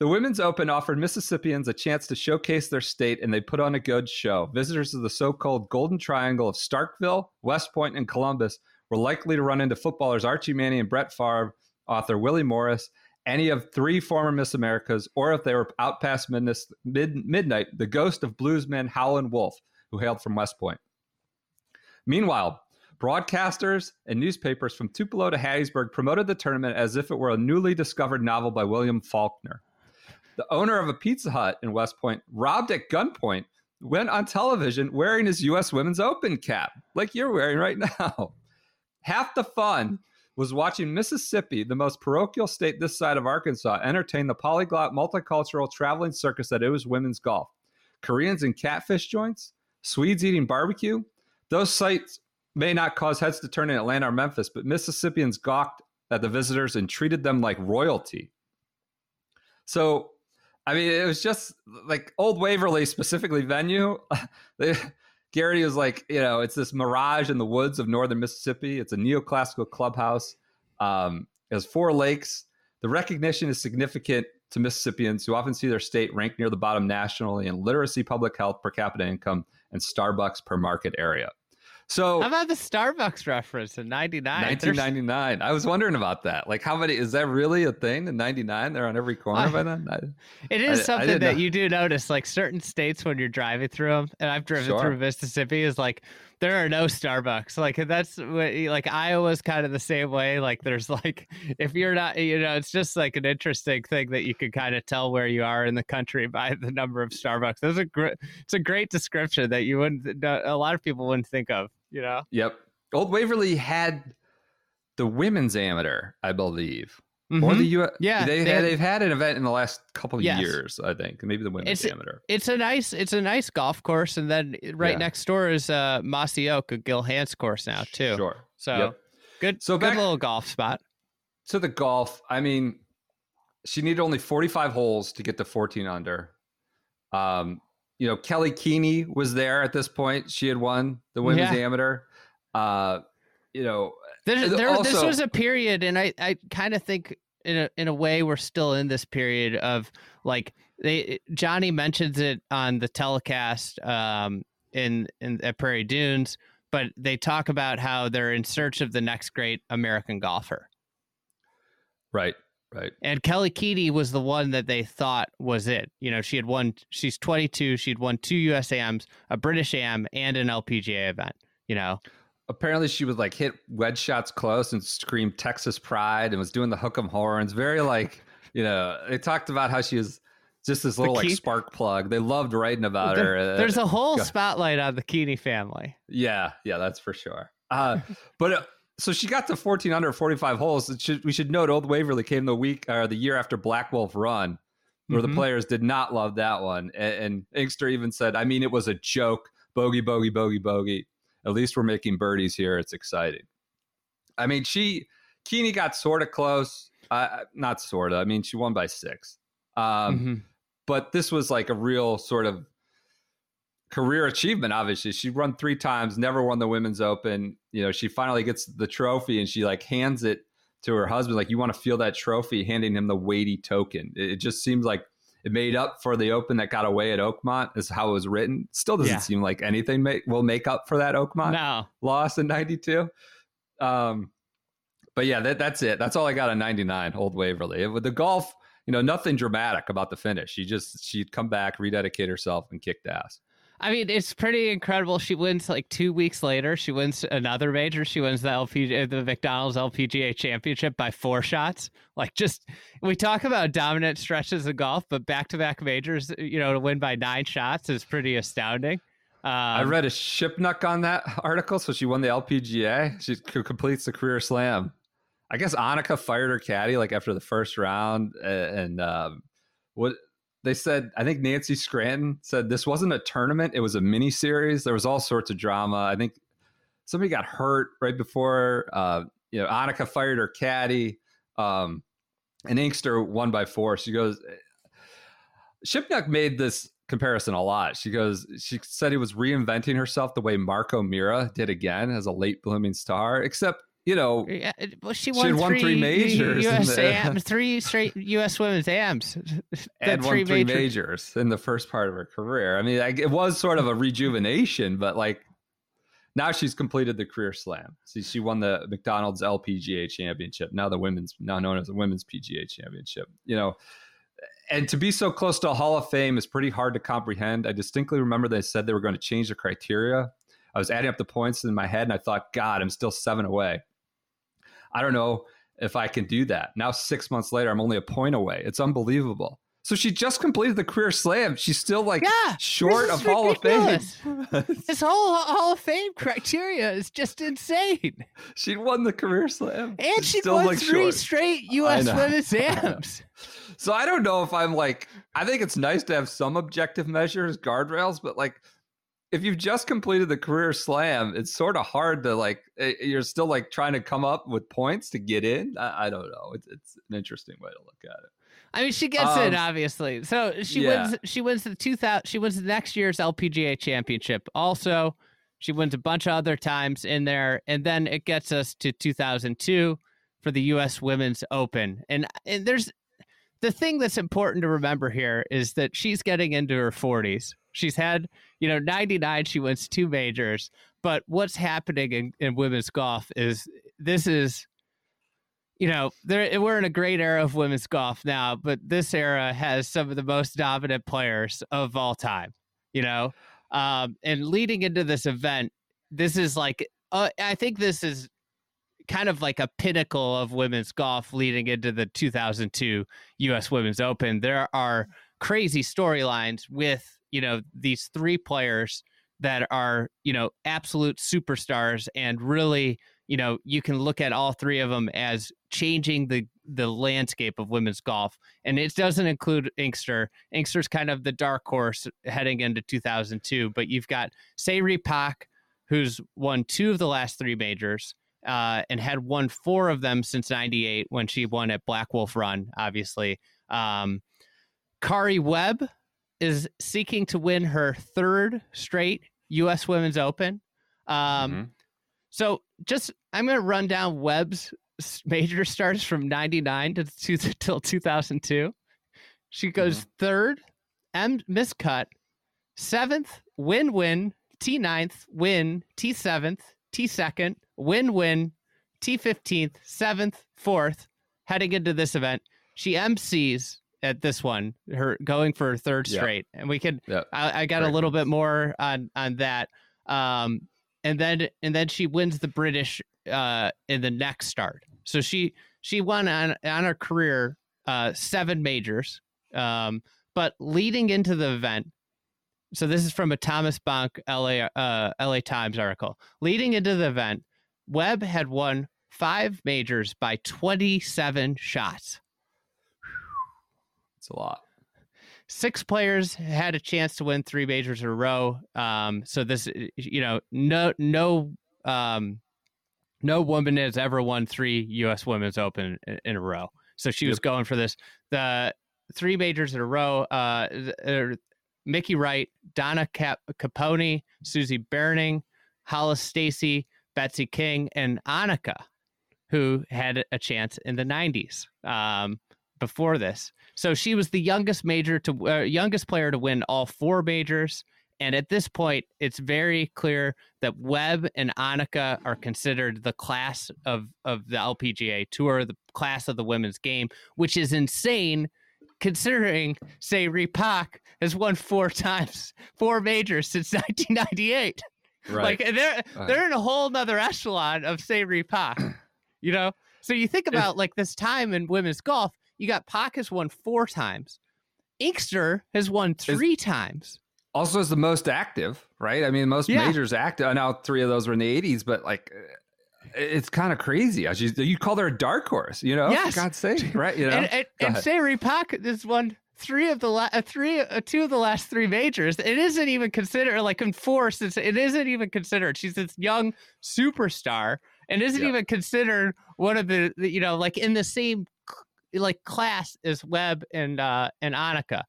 the women's open offered mississippians a chance to showcase their state and they put on a good show visitors of the so-called golden triangle of starkville west point and columbus were likely to run into footballers archie manning and brett Favre, author willie morris any of three former miss americas or if they were out past mid, midnight the ghost of bluesman howlin' wolf who hailed from west point meanwhile Broadcasters and newspapers from Tupelo to Hattiesburg promoted the tournament as if it were a newly discovered novel by William Faulkner. The owner of a Pizza Hut in West Point, robbed at gunpoint, went on television wearing his U.S. Women's Open cap, like you're wearing right now. Half the fun was watching Mississippi, the most parochial state this side of Arkansas, entertain the polyglot, multicultural traveling circus that it was women's golf. Koreans in catfish joints, Swedes eating barbecue. Those sights may not cause heads to turn in Atlanta or Memphis, but Mississippians gawked at the visitors and treated them like royalty. So, I mean, it was just like Old Waverly, specifically venue. they, Garrity was like, you know, it's this mirage in the woods of northern Mississippi. It's a neoclassical clubhouse. Um, it has four lakes. The recognition is significant to Mississippians who often see their state ranked near the bottom nationally in literacy, public health, per capita income, and Starbucks per market area. So How about the Starbucks reference in '99? 1999. I was wondering about that. Like, how many is that really a thing in 99? They're on every corner I- by then? I- It is I something that know. you do notice, like certain states when you're driving through them, and I've driven Sure. through Mississippi, is like there are no Starbucks. Like that's what, like Iowa's kind of the same way. Like there's like if you're not, you know, it's just like an interesting thing that you can kind of tell where you are in the country by the number of Starbucks. That's a great, it's a great description that you wouldn't, a lot of people wouldn't think of. You know, Yep. Old Waverly had the women's amateur, I believe. Or Mhm. the U. Yeah, they, they had, had- they've had an event in the last couple of Yes. years, I think. Maybe the women's It's- amateur. it's a nice it's a nice golf course and then right Yeah. next door is uh mossy oak a gil Hanse course now too Sure. so Yep. good So good back- little golf spot So the golf, I mean, she needed only 45 holes to get to 14 under. Um, you know, Kelli Kuehne was there at this point. She had won the women's Yeah. amateur. Uh, you know, There, And there, this was a period, and I, I kind of think in a in a way we're still in this period of like they Johnny mentions it on the telecast um in in at Prairie Dunes, but they talk about how they're in search of the next great American golfer. right, right. And Kelli Kuehne was the one that they thought was it. You know, she had won. She's 22. She'd won two USAMs, a British Am, and an LPGA event. You know, Apparently, she would like hit wedge shots close and scream Texas pride and was doing the hook 'em horns. Very like, you know, they talked about how she was just this little like spark plug. They loved writing about her. Uh, there's a whole go- spotlight on the Kuehne family. Yeah, yeah, that's for sure. Uh, but uh, so she got to 14 under 45 holes. It should, we should note Old Waverly came the week or the year after Black Wolf Run, where Mhm. the players did not love that one. And, and Inkster even said, I mean, it was a joke. Bogey, bogey, bogey, bogey. At least we're making birdies here. It's exciting. I mean, she, Kuehne got sort of close. Uh, not sort of. I mean, she won by six. Um, Mhm. but this was like a real sort of career achievement obviously she run three times never won the women's open you know she finally gets the trophy and she like hands it to her husband like you want to feel that trophy handing him the weighty token it, it just seems like it made up for the open that got away at oakmont is how it was written. Still doesn't Yeah. seem like anything make, will make up for that oakmont No, loss in 92 um but yeah that, that's it. That's all i got on 99 old waverly. With the golf you know nothing dramatic about the finish. She just she'd come back rededicate herself and kicked ass I mean it's pretty incredible. She wins like two weeks later. She wins another major. She wins the LPGA, the McDonald's LPGA Championship by four shots. Like just we talk about dominant stretches of golf, but back to back majors, you know, to win by nine shots is pretty astounding. Um, i read a shipnuck on that article so she won the lpga she c- completes the career slam i guess annika fired her caddy like after the first round a- and um what they said i think nancy scranton said this wasn't a tournament it was a mini series there was all sorts of drama. I think somebody got hurt right before uh you know annika fired her caddy um and inkster won by four. She goes shipnuck made this comparison a lot. She goes she said he was reinventing herself the way mark o'meara did again as a late blooming star except you know yeah, well, she She won, had won three majors US the- AM, three straight U.S. women's AMs. and won three major- majors in the first part of her career. I mean, like, it was sort of a rejuvenation, but like now she's completed the career slam. See, she won the McDonald's LPGA championship, now the women's, now known as the women's PGA championship. You know, and to be so close to a Hall of Fame is pretty hard to comprehend. I distinctly remember they said they were going to change the criteria. I was adding up the points in my head, and I thought, God, I'm still seven away. I don't know if I can do that. Now, six months later, I'm only a point away. It's unbelievable. So she just completed the career slam. She's still like Yeah, short of Hall of Fame. This whole Hall of Fame criteria is just insane. she won the career slam. And She's she still, won like, three short. straight U.S. women's I know. AMs. So I don't know if I'm like. I think it's nice to have some objective measures, guardrails, but like. If you've just completed the career slam, it's sort of hard to like. eh, You're still like trying to come up with points to get in. I, I don't know. It's, it's an interesting way to look at it. I mean, she gets in Um, obviously. So she yeah. wins. She wins the two thousand. She wins the next year's LPGA championship. Also, she wins a bunch of other times in there, and then it gets us to 2002 for the U.S. Women's Open. And and there's the thing that's important to remember here is that she's getting into her 40s. She's had, you know, 99. She wins two majors. But what's happening in, in women's golf is this is you know, there we're in a great era of women's golf now, but this era has some of the most dominant players of all time. You know, um, and leading into this event, this is like uh, I think this is kind of like a pinnacle of women's golf leading into the 2002 U.S. Women's Open. There are crazy storylines with you know these three players that are you know absolute superstars and really you know you can look at all three of them as changing the the landscape of women's golf and it doesn't include inkster inkster's kind of the dark horse heading into 2002 but you've got Se Ri Pak who's won two of the last three majors uh, and had won four of them since 98 when she won at Black Wolf Run, obviously. Um, Karrie Webb is seeking to win her third straight U.S. Women's Open. Um, Mhm. So just, I'm going to run down Webb's major starts from 99 to till 2002. She goes third, M miscut, seventh, win win, T ninth, win, T seventh, T second, win win, T fifteenth, seventh, fourth. Heading into this event, she MCs at this one, her going for third Yeah. straight, and we could. Yep. I, I got a little bit more on on that, um, and then and then she wins the British uh, in the next start. So she she won on on her career uh, seven majors, um, but leading into the event. So this is from a Thomas Bonk LA uh, LA Times article. Leading into the event, Webb had won five majors by 27 shots. A lot. Six players had a chance to win three majors in a row. Um, so this, you know, no, no, um, no woman has ever won three U.S. Women's Open in, in a row. So she was Yep. going for this. The three majors in a row. Uh, er, Mickey Wright, Donna Cap- Caponi, Susie Berning, Hollis Stacy, Betsy King, and Annika, who had a chance in the 90s um, before this. So she was the youngest major to uh, youngest player to win all four majors. And at this point, it's very clear that Webb and Annika are considered the class of, of the LPGA Tour, the class of the women's game, which is insane considering, Se Ri Pak has won four times, four majors since 1998. Right. Like they're Right. they're in a whole nother echelon of Se Ri Pak, you know. So you think about like this time in women's golf. You got Pak has won four times, Inkster has won three times. also is the most active, right? I mean, most Yeah. majors active. I know three of those were in the '80s, but like, uh, it's kind of crazy. You call her a dark horse, you know? Yes. For God's sake, right? You know, and and, and ahead. say Repak has won three of the la- uh, three uh, two of the last three majors. It isn't even considered like in four. Since it isn't even considered. She's this young superstar and isn't even considered one of the, the you know like in the same like class is Webb and uh and Annika.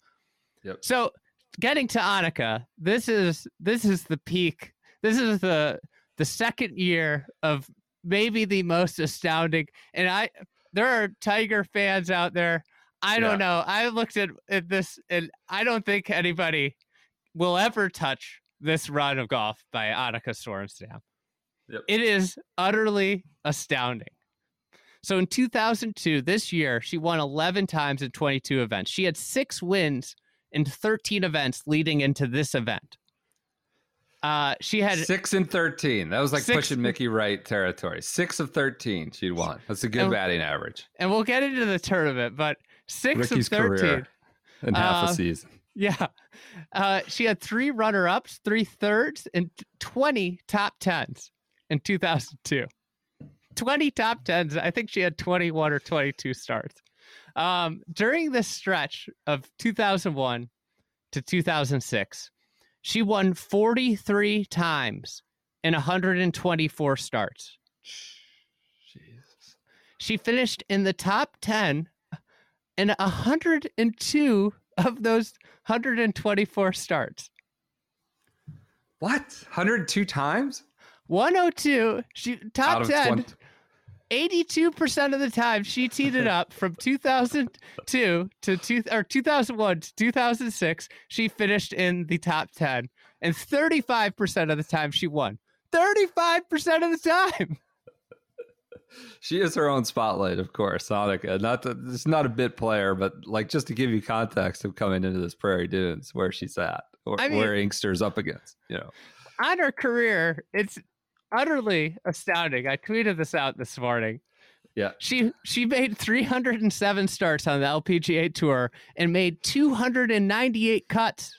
Yep. So getting to Annika, this is this is the peak. This is the the second year of maybe the most astounding. And I there are Tiger fans out there. I don't Yeah. know. I looked at, at this and I don't think anybody will ever touch this run of golf by Annika Sorenstam. Yep. It is utterly astounding. So in 2002, this year, she won 11 times in 22 events. She had six wins in 13 events leading into this event. Uh, she had six and thirteen. That was like Six- pushing Mickey Wright territory. Six of thirteen, she'd won. That's a good And- batting average. and we'll get into the tournament, but six Ricky's of 13. career in half Uh, a season. Yeah. Uh, she had three runner ups, three thirds, and 20 top tens in 2002. 20 top tens. I think she had 21 or 22 starts. Um, during this stretch of 2001 to 2006, she won 43 times in 124 starts. Jesus. She finished in the top 10 in 102 of those 124 starts. What? 102 times? 102, she top 10. 20 82% of the time she teed it up from 2002 to two, or 2001 to 2006 she finished in the top 10 and 35% of the time she won 35% of the time She is her own spotlight, of course. Sonica. Uh, not that it's not a bit player, but like just to give you context of coming into this Prairie Dunes, where she's at, or I mean- where Inkster's up against. You know, on her career it's utterly astounding i tweeted this out this morning yeah. she she made 307 starts on the lpga tour and made 298 cuts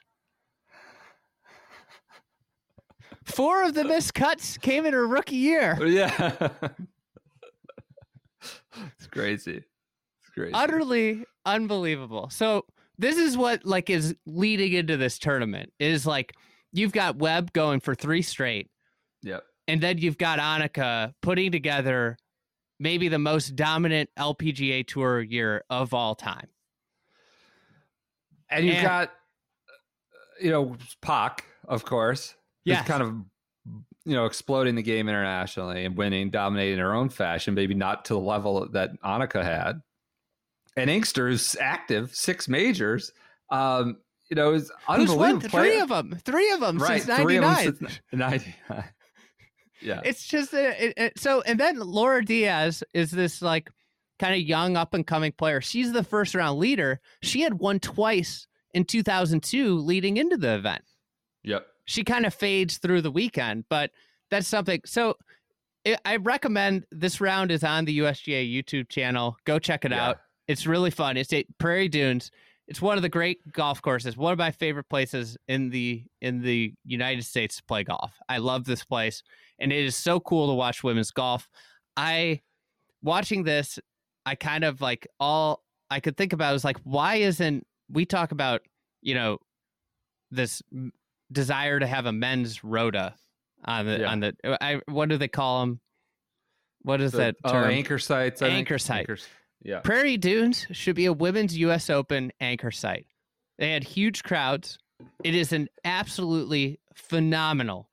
four of the uh. missed cuts came in her rookie year uh, Yeah. it's crazy. It's crazy. utterly unbelievable. So this is what like is leading into this tournament is like you've got Webb going for three straight. Yep. And then you've got Annika putting together maybe the most dominant LPGA Tour year of all time. And you've And- got, you know, Pak, of course. who's Yes. kind of, you know, exploding the game internationally and winning, dominating her own fashion, maybe not to the level that Annika had. And Inkster is active, six majors. Um, you know, is Who's unbelievable. won three of them? Three of them right, since three of them since 99. yeah. It's just it, it, so, and then Laura Diaz is this like kind of young up and coming player. She's the first round leader. She had won twice in 2002 leading into the event. Yep. She kind of fades through the weekend, but that's something. So I I recommend this round is on the USGA YouTube channel. Go check it Yeah. out. It's really fun. It's at Prairie Dunes. It's one of the great golf courses. One of my favorite places in the in the United States to play golf. I love this place, and it is so cool to watch women's golf. I watching this, I kind of like all I could think about was like, why isn't we talk about you know this desire to have a men's rota on the Yeah. on the I what do they call them? What is The- that oh, term? anchor sites. Anchor site. Yeah. Prairie Dunes should be a women's U.S. Open anchor site. They had huge crowds. It is an absolutely phenomenal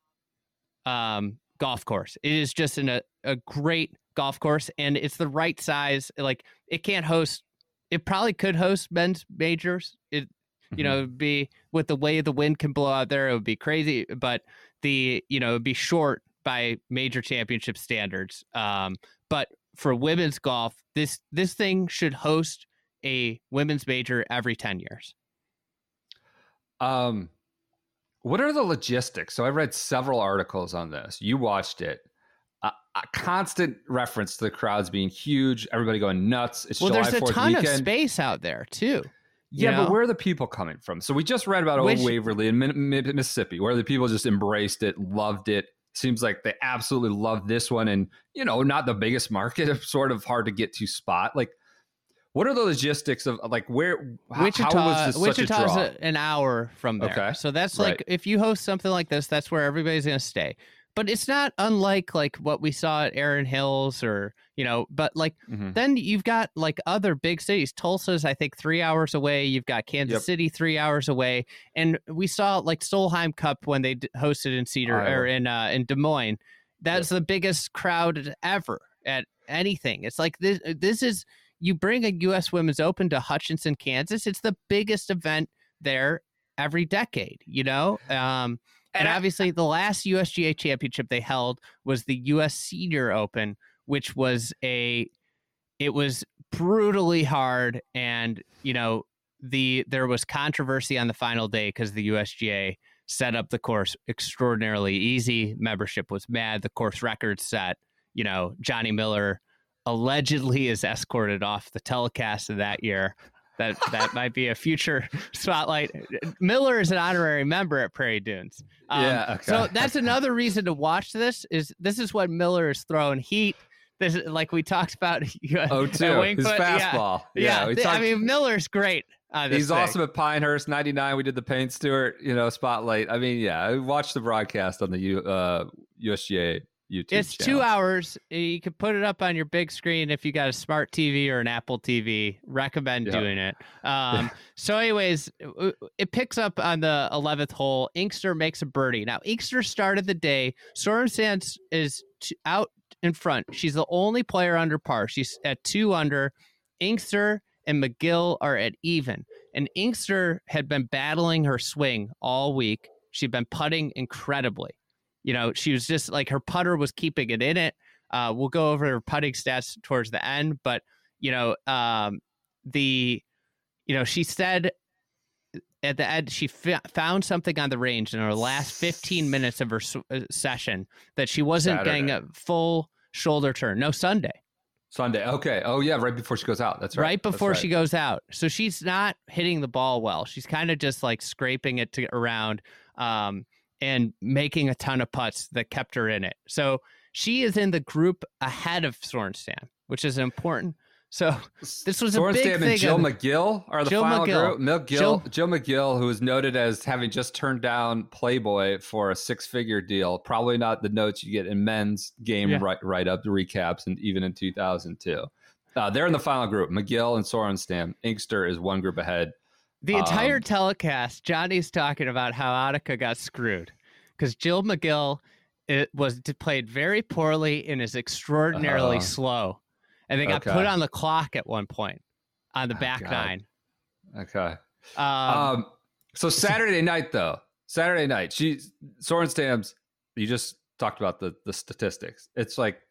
um, golf course. It is just an, a, a great golf course, and it's the right size. Like it can't host. It probably could host men's majors. It you know it'd be with the way the wind can blow out there. It would be crazy, but the you know it'd be short by major championship standards. Um, but for women's golf, this this thing should host a women's major every ten years. Um, what are the logistics? So I read several articles on this. You watched it. A, a constant reference to the crowds being huge, everybody going nuts. It's Well, July there's a 4th ton weekend. of space out there too. you Yeah, know? but where are the people coming from? So we just read about Which- Old Waverly in Mi- Mi- Mississippi, where the people just embraced it, loved it. Seems like they absolutely love this one, and you know, not the biggest market, sort of hard to get to spot. Like, what are the logistics of like where how, Wichita, how was this such a Wichita's an hour from there. Okay. So that's like Right. if you host something like this, that's where everybody's going to stay. But it's not unlike like what we saw at Erin Hills or you know, but like Mhm. then you've got like other big cities. Tulsa's I think three hours away. You've got Kansas Yep. City three hours away, and we saw like Solheim Cup when they d- hosted in Cedar Iowa. or in uh, in Des Moines. That's the biggest crowd ever at anything. It's like this. This is you bring a U.S. Women's Open to Hutchinson, Kansas. It's the biggest event there every decade. You know. Um, and, And I- obviously, the last USGA championship they held was the U.S. Senior Open, which was a it was brutally hard, and you know the there was controversy on the final day because the USGA set up the course extraordinarily easy. Membership was mad. The course record set. You know, Johnny Miller allegedly is escorted off the telecast of that year. That that might be a future spotlight. Miller is an honorary member at Prairie Dunes. Um, Yeah, okay. So that's another reason to watch this. Is this is what Miller is throwing heat. This is like we talked about. Oh, too. His Winged Foot. Yeah. fastball. Yeah, we th- I mean Miller's great. He's thing. awesome at Pinehurst, 99. We did the Payne Stewart, you know, spotlight. I mean, yeah, I watched the broadcast on the U, uh, USGA YouTube It's channel. two hours. You can put it up on your big screen if you got a smart TV or an Apple TV. Recommend Yeah. doing it. Um, so, anyways, it picks up on the eleventh hole. Inkster makes a birdie. Now, Inkster started the day. Sorenstam is out in front. She's the only player under par. She's at two under. Inkster and McGill are at even. And Inkster had been battling her swing all week. She'd been putting incredibly. You know, she was just like her putter was keeping it in it. Uh, we'll go over her putting stats towards the end, but you know, um, the, you know, she said at the end she f- found something on the range in her last 15 minutes of her s- uh, session that she wasn't getting a full shoulder turn. No Sunday Sunday. Okay. Oh, yeah, right before she goes out. That's right. right, before right. she goes out. So she's not hitting the ball well. She's kind of just like scraping it to, around um, and making a ton of putts that kept her in it. So she is in the group ahead of Sorenstam, which is important So this was a Sorenstam big and thing Jill McGill are the Jill final McGill. group. McGill, Jill- Jill McGill, who is noted as having just turned down Playboy for a six-figure deal. Probably not the notes you get in men's game Yeah. write, write-up recaps, and even in 2002. Uh, they're in the final group. McGill and Sorenstam. Inkster is one group ahead. The entire Um, telecast, Johnny's talking about how Annika got screwed because Jill McGill it was played very poorly and is extraordinarily Uh-huh. slow, and they got Okay. put on the clock at one point on the Oh, back God. nine. Okay. Um, Um, so Saturday night, though, Saturday night, she Sorenstam's. You just talked about the the statistics. It's like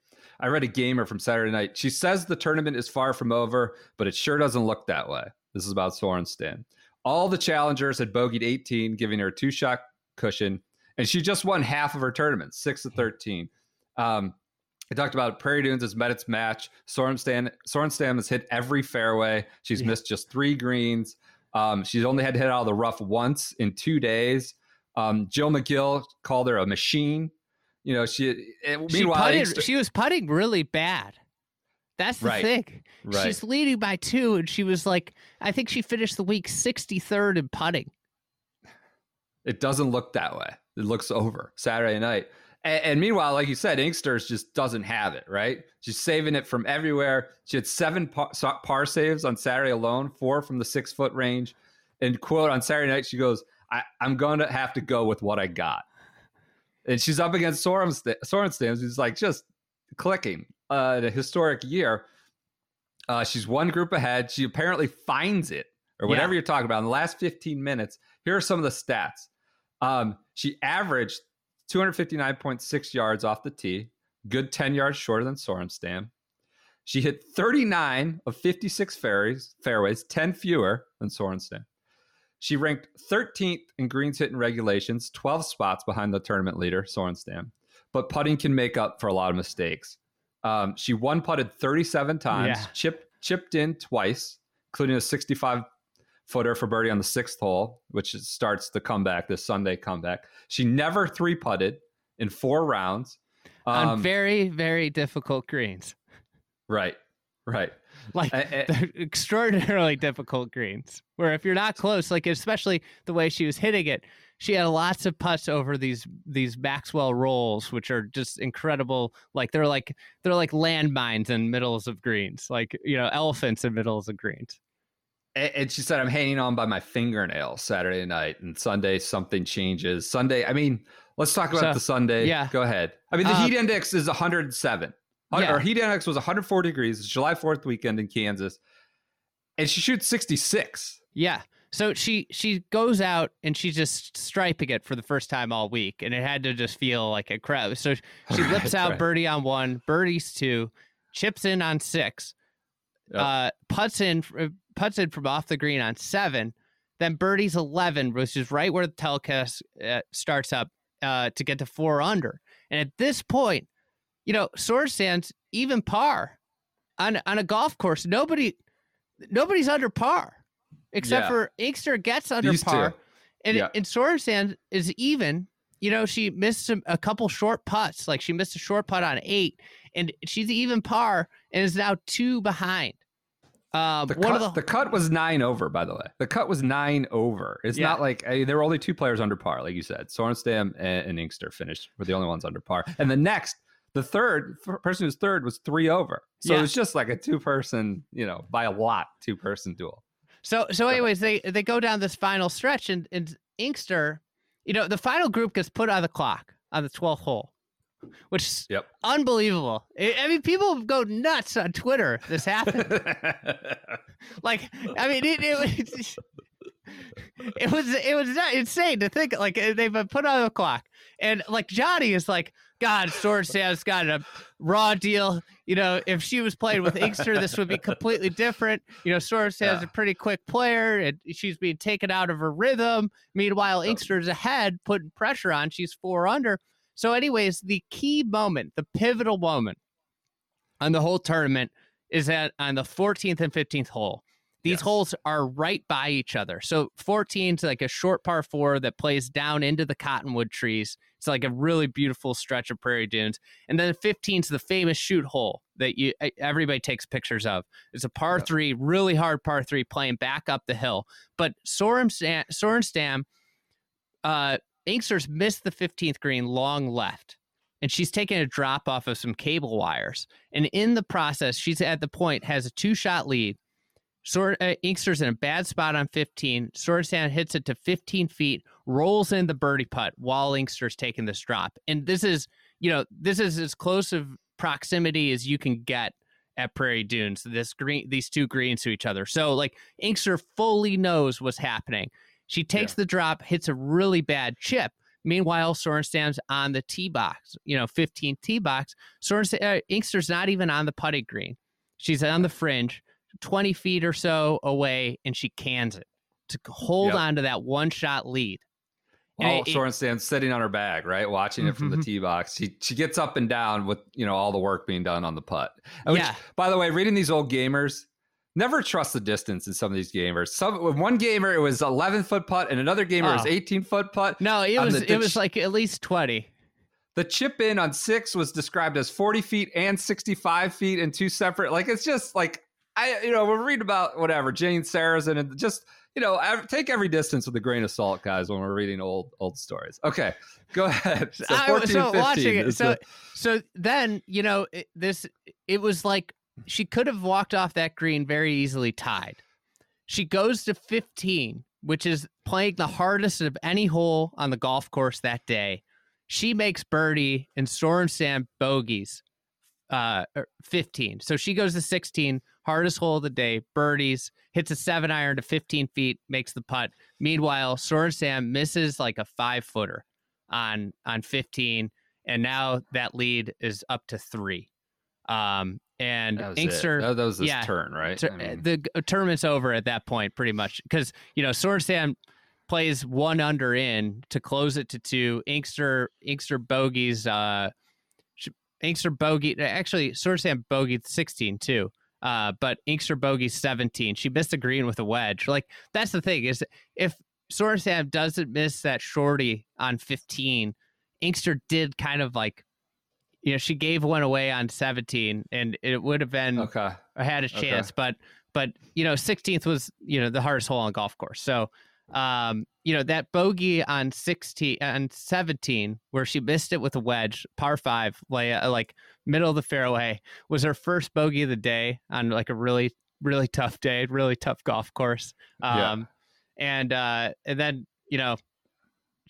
I read a gamer from Saturday night. She says the tournament is far from over, but it sure doesn't look that way. This is about Sorenstam. All the challengers had bogeyed 18, giving her a two shot cushion, and she just won half of her tournament, six to 13. Um, I talked about Prairie Dunes has met its match. Sorenstam, Sorenstam has hit every fairway. She's Yeah. missed just three greens. Um, she's only had to hit out of the rough once in two days. Um, Jill McGill called her a machine. You know, she. and she, meanwhile, putted, Inkster- she was putting really bad. That's the Right. thing. right. She's leading by two, and she was like, I think she finished the week 63rd in putting. It doesn't look that way. It looks over Saturday night. And, and meanwhile, like you said, Inksters just doesn't have it, right? She's saving it from everywhere. She had seven par, par saves on Saturday alone, four from the six foot range. And quote on Saturday night, she goes, I, I'm going to have to go with what I got. And she's up against Sorenstam, Sorenstam who's like just clicking uh, in a historic year. Uh, she's one group ahead. She apparently finds it or Yeah. whatever you're talking about in the last 15 minutes. Here are some of the stats. Um, she averaged 259.6 yards off the tee, good 10 yards shorter than Sorenstam. She hit 39 of 56 fairways, fairways 10 fewer than Sorenstam. She ranked 13th in greens hit in regulations, 12 spots behind the tournament leader, Sorenstam. But putting can make up for a lot of mistakes. Um, she one putted 37 times, Yeah. chipped chipped in twice, including a 65 footer for birdie on the sixth hole, which starts the comeback, this Sunday comeback. She never three putted in four rounds. on Um, very, very difficult greens. right, right. Like I- I- extraordinarily difficult greens, where if you're not close, like especially the way she was hitting it, she had lots of putts over these these Maxwell rolls, which are just incredible. Like they're like they're like landmines in middles of greens, like you know elephants in middles of greens. A- And she said, I'm hanging on by my fingernail Saturday night. And Sunday, something changes. Sunday, I mean, let's talk about So, the Sunday. yeah. Go ahead. I mean, the Uh, heat index is 107. Hun- Yeah. Or heat index was 104 degrees. It's July 4th weekend in Kansas. And she shoots 66. Yeah. So she she goes out and she's just striping it for the first time all week, and it had to just feel like a crowd. So she lips out right. birdie on one, birdies two, chips in on six, Yep. uh, putts in uh, putts in from off the green on seven, then birdies eleven, which is right where the telecast uh, starts up uh, to get to four under. And at this point, you know, Sorenstam's even par on on a golf course. Nobody nobody's under par except Yeah. for Inkster gets under These two. par, and Yeah. and Sorenstam is even. You know, she missed some, a couple short putts. Like she missed a short putt on eight, and she's even par and is now two behind. Um, The cut, the, the cut was nine over, by the way. The cut was nine over. It's Yeah. not like there were only two players under par, like you said. Sorenstam and, and Inkster finished were the only ones under par. And the next, the third person who's third was three over. So Yeah. it was just like a two person, you know, by a lot, two person duel. So so anyways, they they go down this final stretch and, and Inkster, you know, the final group gets put on the clock on the 12th hole, which is Yep. unbelievable. I, mean, people go nuts on Twitter. This happened. like, I mean, it, it was it was it was insane to think like they've been put on the clock, and like Johnny is like, God, Sorenstam's got a raw deal. You know, if she was playing with Inkster, this would be completely different. You know, Sorenstam's Yeah. a pretty quick player, and she's being taken out of her rhythm. Meanwhile, Inkster's ahead, putting pressure on. She's four under. So, anyways, the key moment, the pivotal moment on the whole tournament is at on the 14th and 15th hole. These Yes. holes are right by each other. So 14 is like a short par four that plays down into the cottonwood trees. It's like a really beautiful stretch of prairie dunes. And then 15 is the famous shoot hole that you everybody takes pictures of. It's a par three, really hard par three, playing back up the hill. But Sorenstam, Sorenstam uh, Inkster's missed the 15th green long left, and she's taking a drop off of some cable wires. And in the process, she's at the point has a two shot lead. Sor- uh, Inkster's in a bad spot on 15. Sorenstam hits it to 15 feet, rolls in the birdie putt while Inkster's taking this drop. And this is, you know, this is as close of proximity as you can get at Prairie Dunes. This green, these two greens to each other. So like Inkster fully knows what's happening. She takes the drop, hits a really bad chip. Meanwhile, Sorenstam's on the tee box, you know, 15 tee box. Sorenstam, uh, Inkster's not even on the putting green. She's on the fringe, 20 feet or so away, and she cans it to hold Yep. on to that one shot lead. Oh, it- it- sitting on her bag, right, watching it from the Mhm. tee box. She she gets up and down with you know all the work being done on the putt. Which, Yeah. by the way, reading these old gamers, never trust the distance in some of these gamers. Some one gamer it was 11 foot putt, and another gamer it was Oh. 18 foot putt. no, it was the- it was like at least 20. The chip in on six was described as 40 feet and 65 feet in two separate. Like it's just like I, you know, we're reading about whatever Gene Sarazen and just you know take every distance with a grain of salt, guys, when we're reading old old stories. Okay, go ahead. So I- 14, so watching it, so the- so then you know it, this. It was like she could have walked off that green very easily tied. She goes to 15, which is playing the hardest of any hole on the golf course that day. She makes birdie and Sorenstam bogeys uh, er, 15. So she goes to 16, hardest hole of the day, birdies, hits a seven iron to 15 feet, makes the putt. Meanwhile, Sorenstam misses like a five footer on on 15, and now that lead is up to three. Um, and that was, Inkster. That, that was this yeah. turn, right? Tur- I mean, the tournament's over at that point, pretty much, because you know Sorenstam plays one under in to close it to two. Inkster Inkster bogeys. Uh, Inkster bogey. Actually, Sorenstam bogeyed sixteen too. Uh, but Inkster bogey seventeen. She missed a green with a wedge. Like that's the thing is if Sorenstam doesn't miss that shorty on fifteen, Inkster did kind of like. You know, she gave one away on 17, and it would have been okay. I had a Okay. chance, but but you know, 16th was you know the hardest hole on golf course. So um, you know that bogey on 16 on 17 where she missed it with a wedge, par five, like middle of the fairway, was her first bogey of the day on like a really really tough day, really tough golf course. Yeah. Um, and uh, and then you know.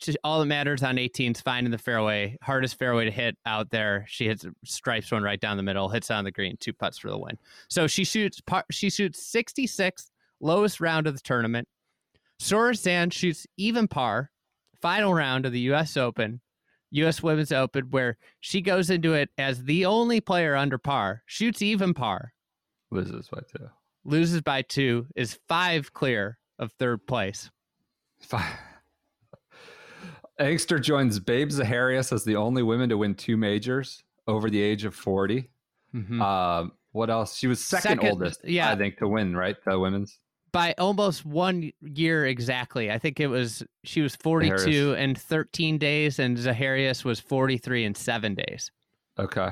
just All that matters on 18 is finding the fairway, hardest fairway to hit out there. She hits stripes one right down the middle, hits on the green, two putts for the win. So she shoots par- she shoots 66, lowest round of the tournament. Sorenstam shoots even par, final round of the U.S. Open, U.S. Women's Open, where she goes into it as the only player under par, shoots even par, Loses by two. loses by two, is five clear of third place. Five. Inkster joins Babe Zaharias as the only women to win two majors over the age of 40. Mhm. Um, what else? She was second, Second, oldest, yeah. I think, to win, right? The women's. By almost one year exactly. I think it was she was 42 Zaharias. and 13 days, and Zaharias was 43 and seven days. Okay.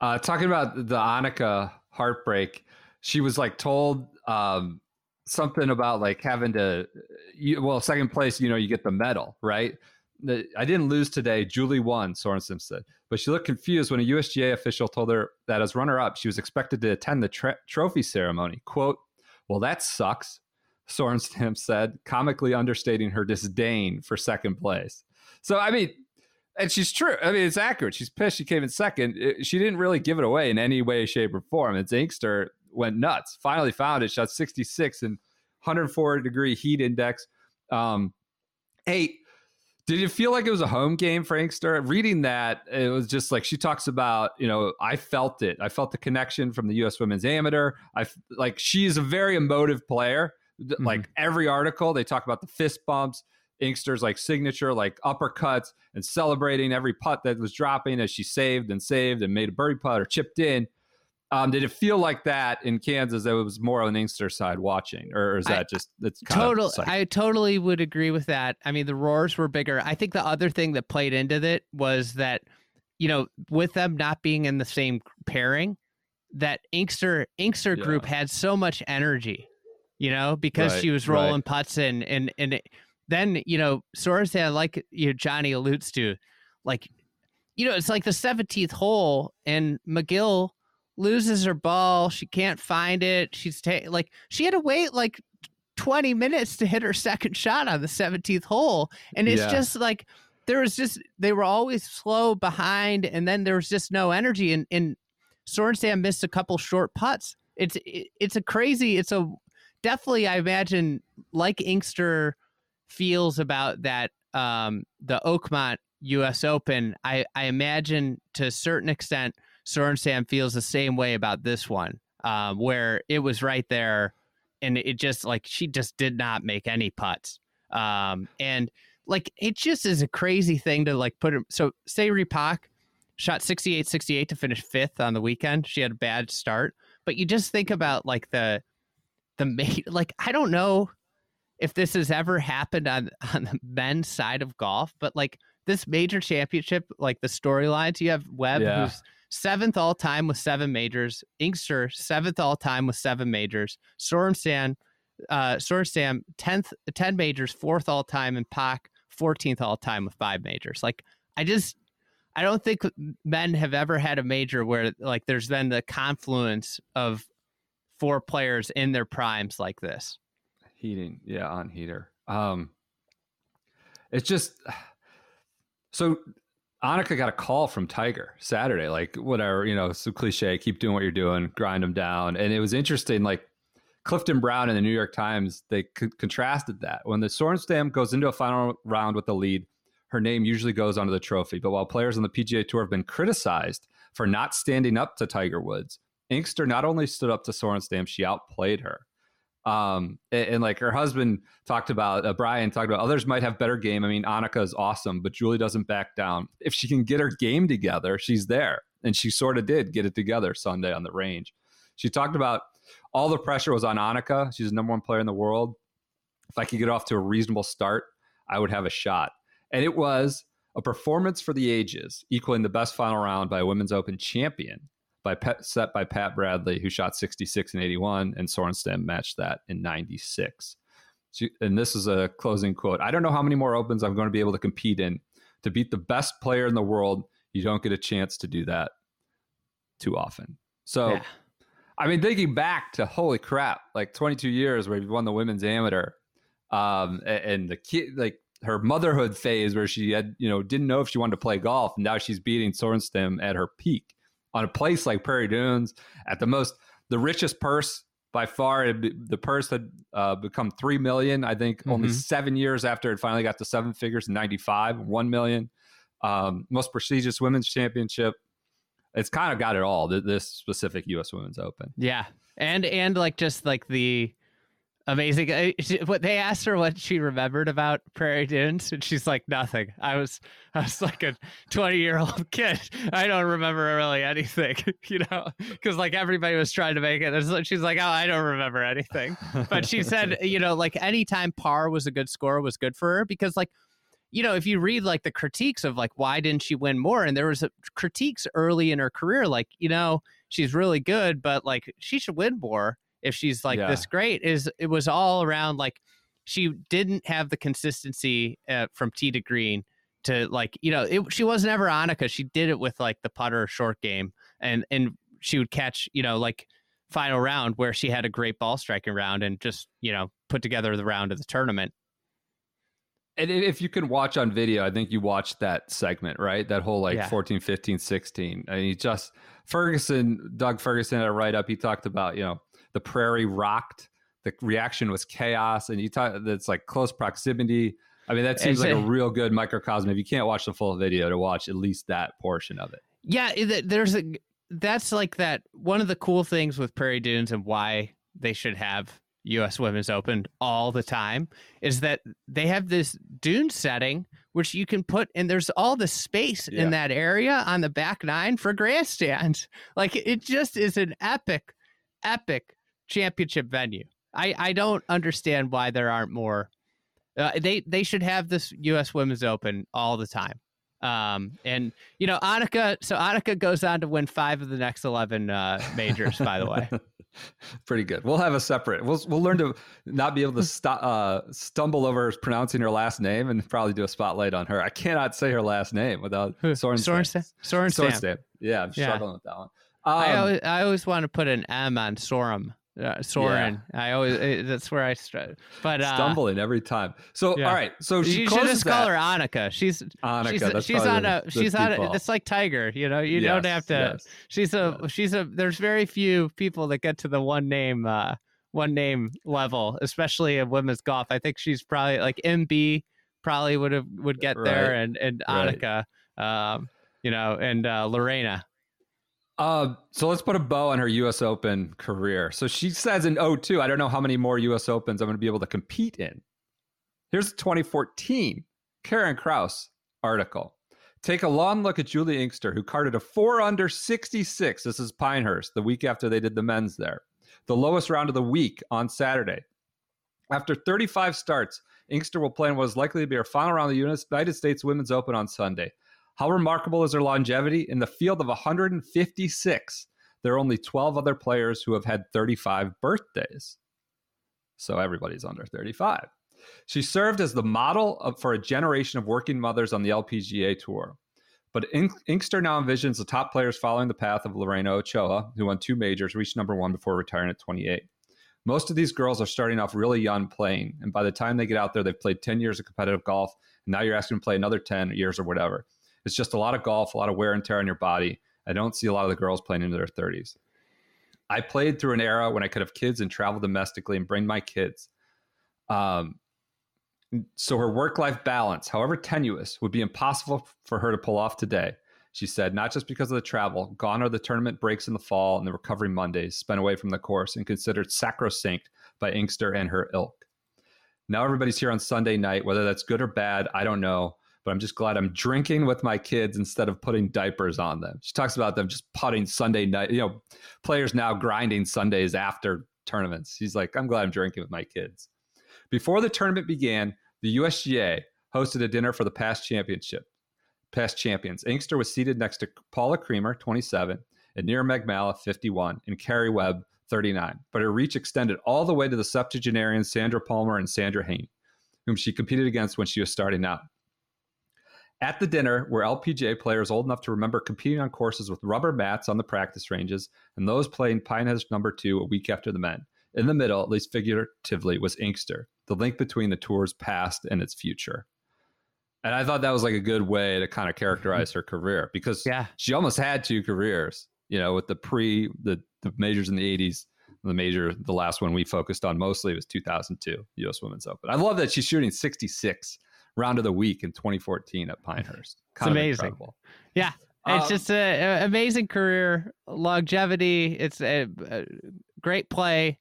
Uh, talking about the Annika heartbreak, she was like told um, something about like having to, you, well, second place, you know, you get the medal, right? The, I didn't lose today. Juli won, Sorensen said. But she looked confused when a USGA official told her that as runner up, she was expected to attend the tra- trophy ceremony. Quote, Well, that sucks, Sorenstam said, comically understating her disdain for second place. So, I mean, and she's true. I mean, it's accurate. She's pissed. She came in second. It- she didn't really give it away in any way, shape, or form. And Inkster went nuts. Finally found it. Shot 66 and 104 degree heat index. Um, hey, did you feel like it was a home game Frankster? Reading that, it was just like she talks about, you know, I felt it. I felt the connection from the U.S. Women's Amateur. I like she's a very emotive player. Th- Like mm-hmm. every article, they talk about the fist bumps. Inkster's like signature, like uppercuts, and celebrating every putt that was dropping as she saved and saved and made a birdie putt or chipped in. Um, did it feel like that in Kansas? That it was more on the Inkster side watching, or is I- that just it's Total, like, I totally would agree with that. I mean, the roars were bigger. I think the other thing that played into it was that, you know, with them not being in the same pairing, that Inkster Inkster Yeah. group had so much energy, you know, because she was rolling right. putts and and and it, then you know Sorensen, like you know, Johnny alludes to, like you know, it's like the seventeenth hole and McGill loses her ball. She can't find it. She's ta- like she had to wait like 20 minutes to hit her second shot on the 17th hole. And it's Yeah. just like there was just they were always slow behind and then there was just no energy and and Sorenstam missed a couple short putts. It's it, it's a crazy it's a definitely I imagine like Inkster feels about that um the Oakmont US Open. I I imagine to a certain extent Sorensen feels the same way about this one. Um where it was right there and it just like she just did not make any putts. Um and like it just is a crazy thing to like put her so Se Ri Pak shot 68 68 to finish fifth on the weekend. She had a bad start. But you just think about like the the mate like I don't know if this has ever happened on on the men's side of golf, but like this major championship, like the storylines, you have Webb Yeah. who's seventh all time with seven majors, Inkster seventh all time with seven majors, Sorensen, uh, Sorensen tenth ten majors, fourth all time, and Pak fourteenth all time with five majors. Like I just I don't think men have ever had a major where like there's been the confluence of four players in their primes like this. heating yeah on heater um it's just so Annika got a call from Tiger Saturday, like whatever, you know, so cliche, keep doing what you're doing, grind them down. And it was interesting, like Clifton Brown in the New York Times, they contrasted that. When the Sorenstam goes into a final round with the lead, her name usually goes onto the trophy. But while players on the PGA Tour have been criticized for not standing up to Tiger Woods, Inkster not only stood up to Sorenstam, she outplayed her. Um, and, and like her husband talked about, uh, Brian talked about others might have better game. I mean, Annika is awesome, but Juli doesn't back down. If she can get her game together, she's there. And she sort of did get it together Sunday on the range. She talked about all the pressure was on Annika. She's the number one player in the world. If I could get off to a reasonable start, I would have a shot. And it was a performance for the ages, equaling the best final round by a Women's Open champion by Pat, set by Pat Bradley, who shot 66 and 81, and Sorenstam matched that in 96. She, and this is a closing quote. I don't know how many more opens I'm going to be able to compete in. To beat the best player in the world, you don't get a chance to do that too often. So, Yeah. I mean, thinking back to holy crap, like 22 years where you won the women's amateur, um, a- and, the kid, like her motherhood phase where she had, you know, didn't know if she wanted to play golf, and now she's beating Sorenstam at her peak on a place like Prairie Dunes at the most, the richest purse by far. The purse had uh, become three million, I think, only Mhm. seven years after it finally got to seven figures '95, one million. Um, most prestigious women's championship. It's kind of got it all. This specific U.S. Women's Open. Yeah, and and like just like the amazing. uh, she- What they asked her what she remembered about Prairie Dunes, and she's like nothing. I was I was like a twenty year old kid. I don't remember really anything, you know, because like everybody was trying to make it. And She's like, oh, I don't remember anything. But she said, you know, like anytime par was a good score was good for her because like. You know, if you read like the critiques of like why didn't she win more, and there was a, critiques early in her career, like you know she's really good, but like she should win more if she's like Yeah. this great. Is it was all around like she didn't have the consistency uh, from tee to green to like you know it, she wasn't ever Annika. She did it with like the putter short game, and and she would catch you know like final round where she had a great ball striking round and just you know put together the round of the tournament. And if you can watch on video, I think you watched that segment, right? That whole like Yeah. 14, 15, 16. And he just, Ferguson, Doug Ferguson had a write up. He talked about, you know, the prairie rocked, the reaction was chaos. And you talk, that's like close proximity. I mean, that seems It's like a, a- real good microcosm. If you can't watch the full video, to watch at least that portion of it. Yeah, there's a that's like that one of the cool things with Prairie Dunes and why they should have US Women's Open all the time is that they have this dune setting which you can put and there's all the space Yeah. in that area on the back nine for grandstands. Like it just is an epic epic championship venue. I I don't understand why there aren't more uh, they they should have this US Women's Open all the time. Um, and you know, Annika. So Annika goes on to win five of the next eleven uh, majors. by the way, Pretty good. We'll have a separate. We'll we'll learn to not be able to st- uh, stumble over pronouncing her last name and probably do a spotlight on her. I cannot say her last name without? Sorenstam. Sorenstam. Sorenstam. Yeah, I'm Yeah. struggling with that one. I Um, always, I always want to put an M on Sorum. Uh, Soren. I always eh, that's where I str- but uh, stumbling every time. So yeah. all right. So she you should just call that. her Annika. She's Annika, she's she's on a she's on a, it's like Tiger. You know, you don't have to. yes, she's a she's a. There's very few people that get to the one name uh one name level, especially in women's golf. I think she's probably like Inbee probably would have would get there, Right, and and right. Annika, um, you know, and uh, Lorena. Uh, so let's put a bow on her U.S. Open career. So she says in 02, I don't know how many more U.S. Opens I'm going to be able to compete in. Here's a 2014 Karen Crouse article. Take a long look at Juli Inkster, who carded a four under 66. This is Pinehurst, the week after they did the men's there. The lowest round of the week on Saturday. After 35 starts, Inkster will play in what is likely to be her final round of the United States Women's Open on Sunday. How remarkable is her longevity? In the field of 156, there are only 12 other players who have had 35 birthdays. So everybody's under 35. She served as the model of, for a generation of working mothers on the LPGA Tour. But Ink- Inkster now envisions the top players following the path of Lorena Ochoa, who won two majors, reached number one before retiring at 28. Most of these girls are starting off really young playing, and by the time they get out there, they've played 10 years of competitive golf, and now you're asking them to play another 10 years or whatever. It's just a lot of golf, a lot of wear and tear on your body. I don't see a lot of the girls playing into their 30s. I played through an era when I could have kids and travel domestically and bring my kids. Um, so her work life balance, however tenuous, would be impossible for her to pull off today. She said, not just because of the travel, gone are the tournament breaks in the fall and the recovery Mondays spent away from the course and considered sacrosanct by Inkster and her ilk. Now everybody's here on Sunday night, whether that's good or bad, I don't know, but I'm just glad I'm drinking with my kids instead of putting diapers on them. She talks about them just putting Sunday night, you know, players now grinding Sundays after tournaments. She's like, I'm glad I'm drinking with my kids. Before the tournament began, the USGA hosted a dinner for the past championship, past champions. Inkster was seated next to Paula Creamer, 27, and Nira Meg Mallon, 51, and Karrie Webb, 39. But her reach extended all the way to the septuagenarians Sandra Palmer and Sandra Haynie, whom she competed against when she was starting out. At the dinner were LPGA players old enough to remember competing on courses with rubber mats on the practice ranges, and those playing Pinehurst number two a week after the men. In the middle, at least figuratively, was Inkster, the link between the tour's past and its future. And I thought that was like a good way to kind of characterize her career because Yeah. she almost had two careers, you know, with the pre the, the majors in the 80s. The major, the last one we focused on mostly was 2002 U.S. Women's Open. I love that she's shooting 66 round of the week in 2014 at Pinehurst. Kind of amazing. incredible. Yeah. It's Um, just an amazing career, longevity. It's a, a great play,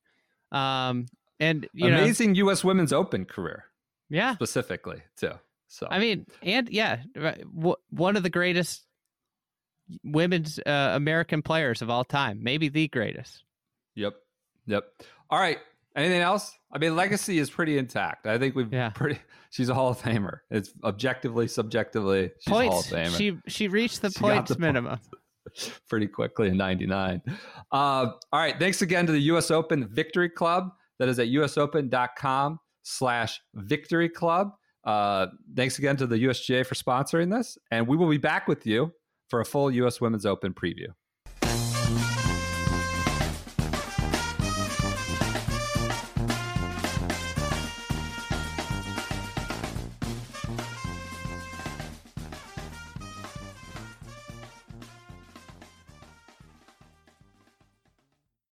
um, and you know, amazing U.S. Women's Open career yeah. specifically too. So I mean, and yeah, one of the greatest women's uh, American players of all time, maybe the greatest. Yep. Yep. All right. Anything else? I mean, legacy is pretty intact. I think we've Yeah. pretty. She's a Hall of Famer. It's objectively, subjectively, she's a Hall of points. Famer. She she reached the She points the minimum. pretty quickly in '99. Uh, all right. Thanks again to the U.S. Open Victory Club. That is at usopen.com/slash Victory Club. Uh, thanks again to the USGA for sponsoring this, and we will be back with you for a full U.S. Women's Open preview.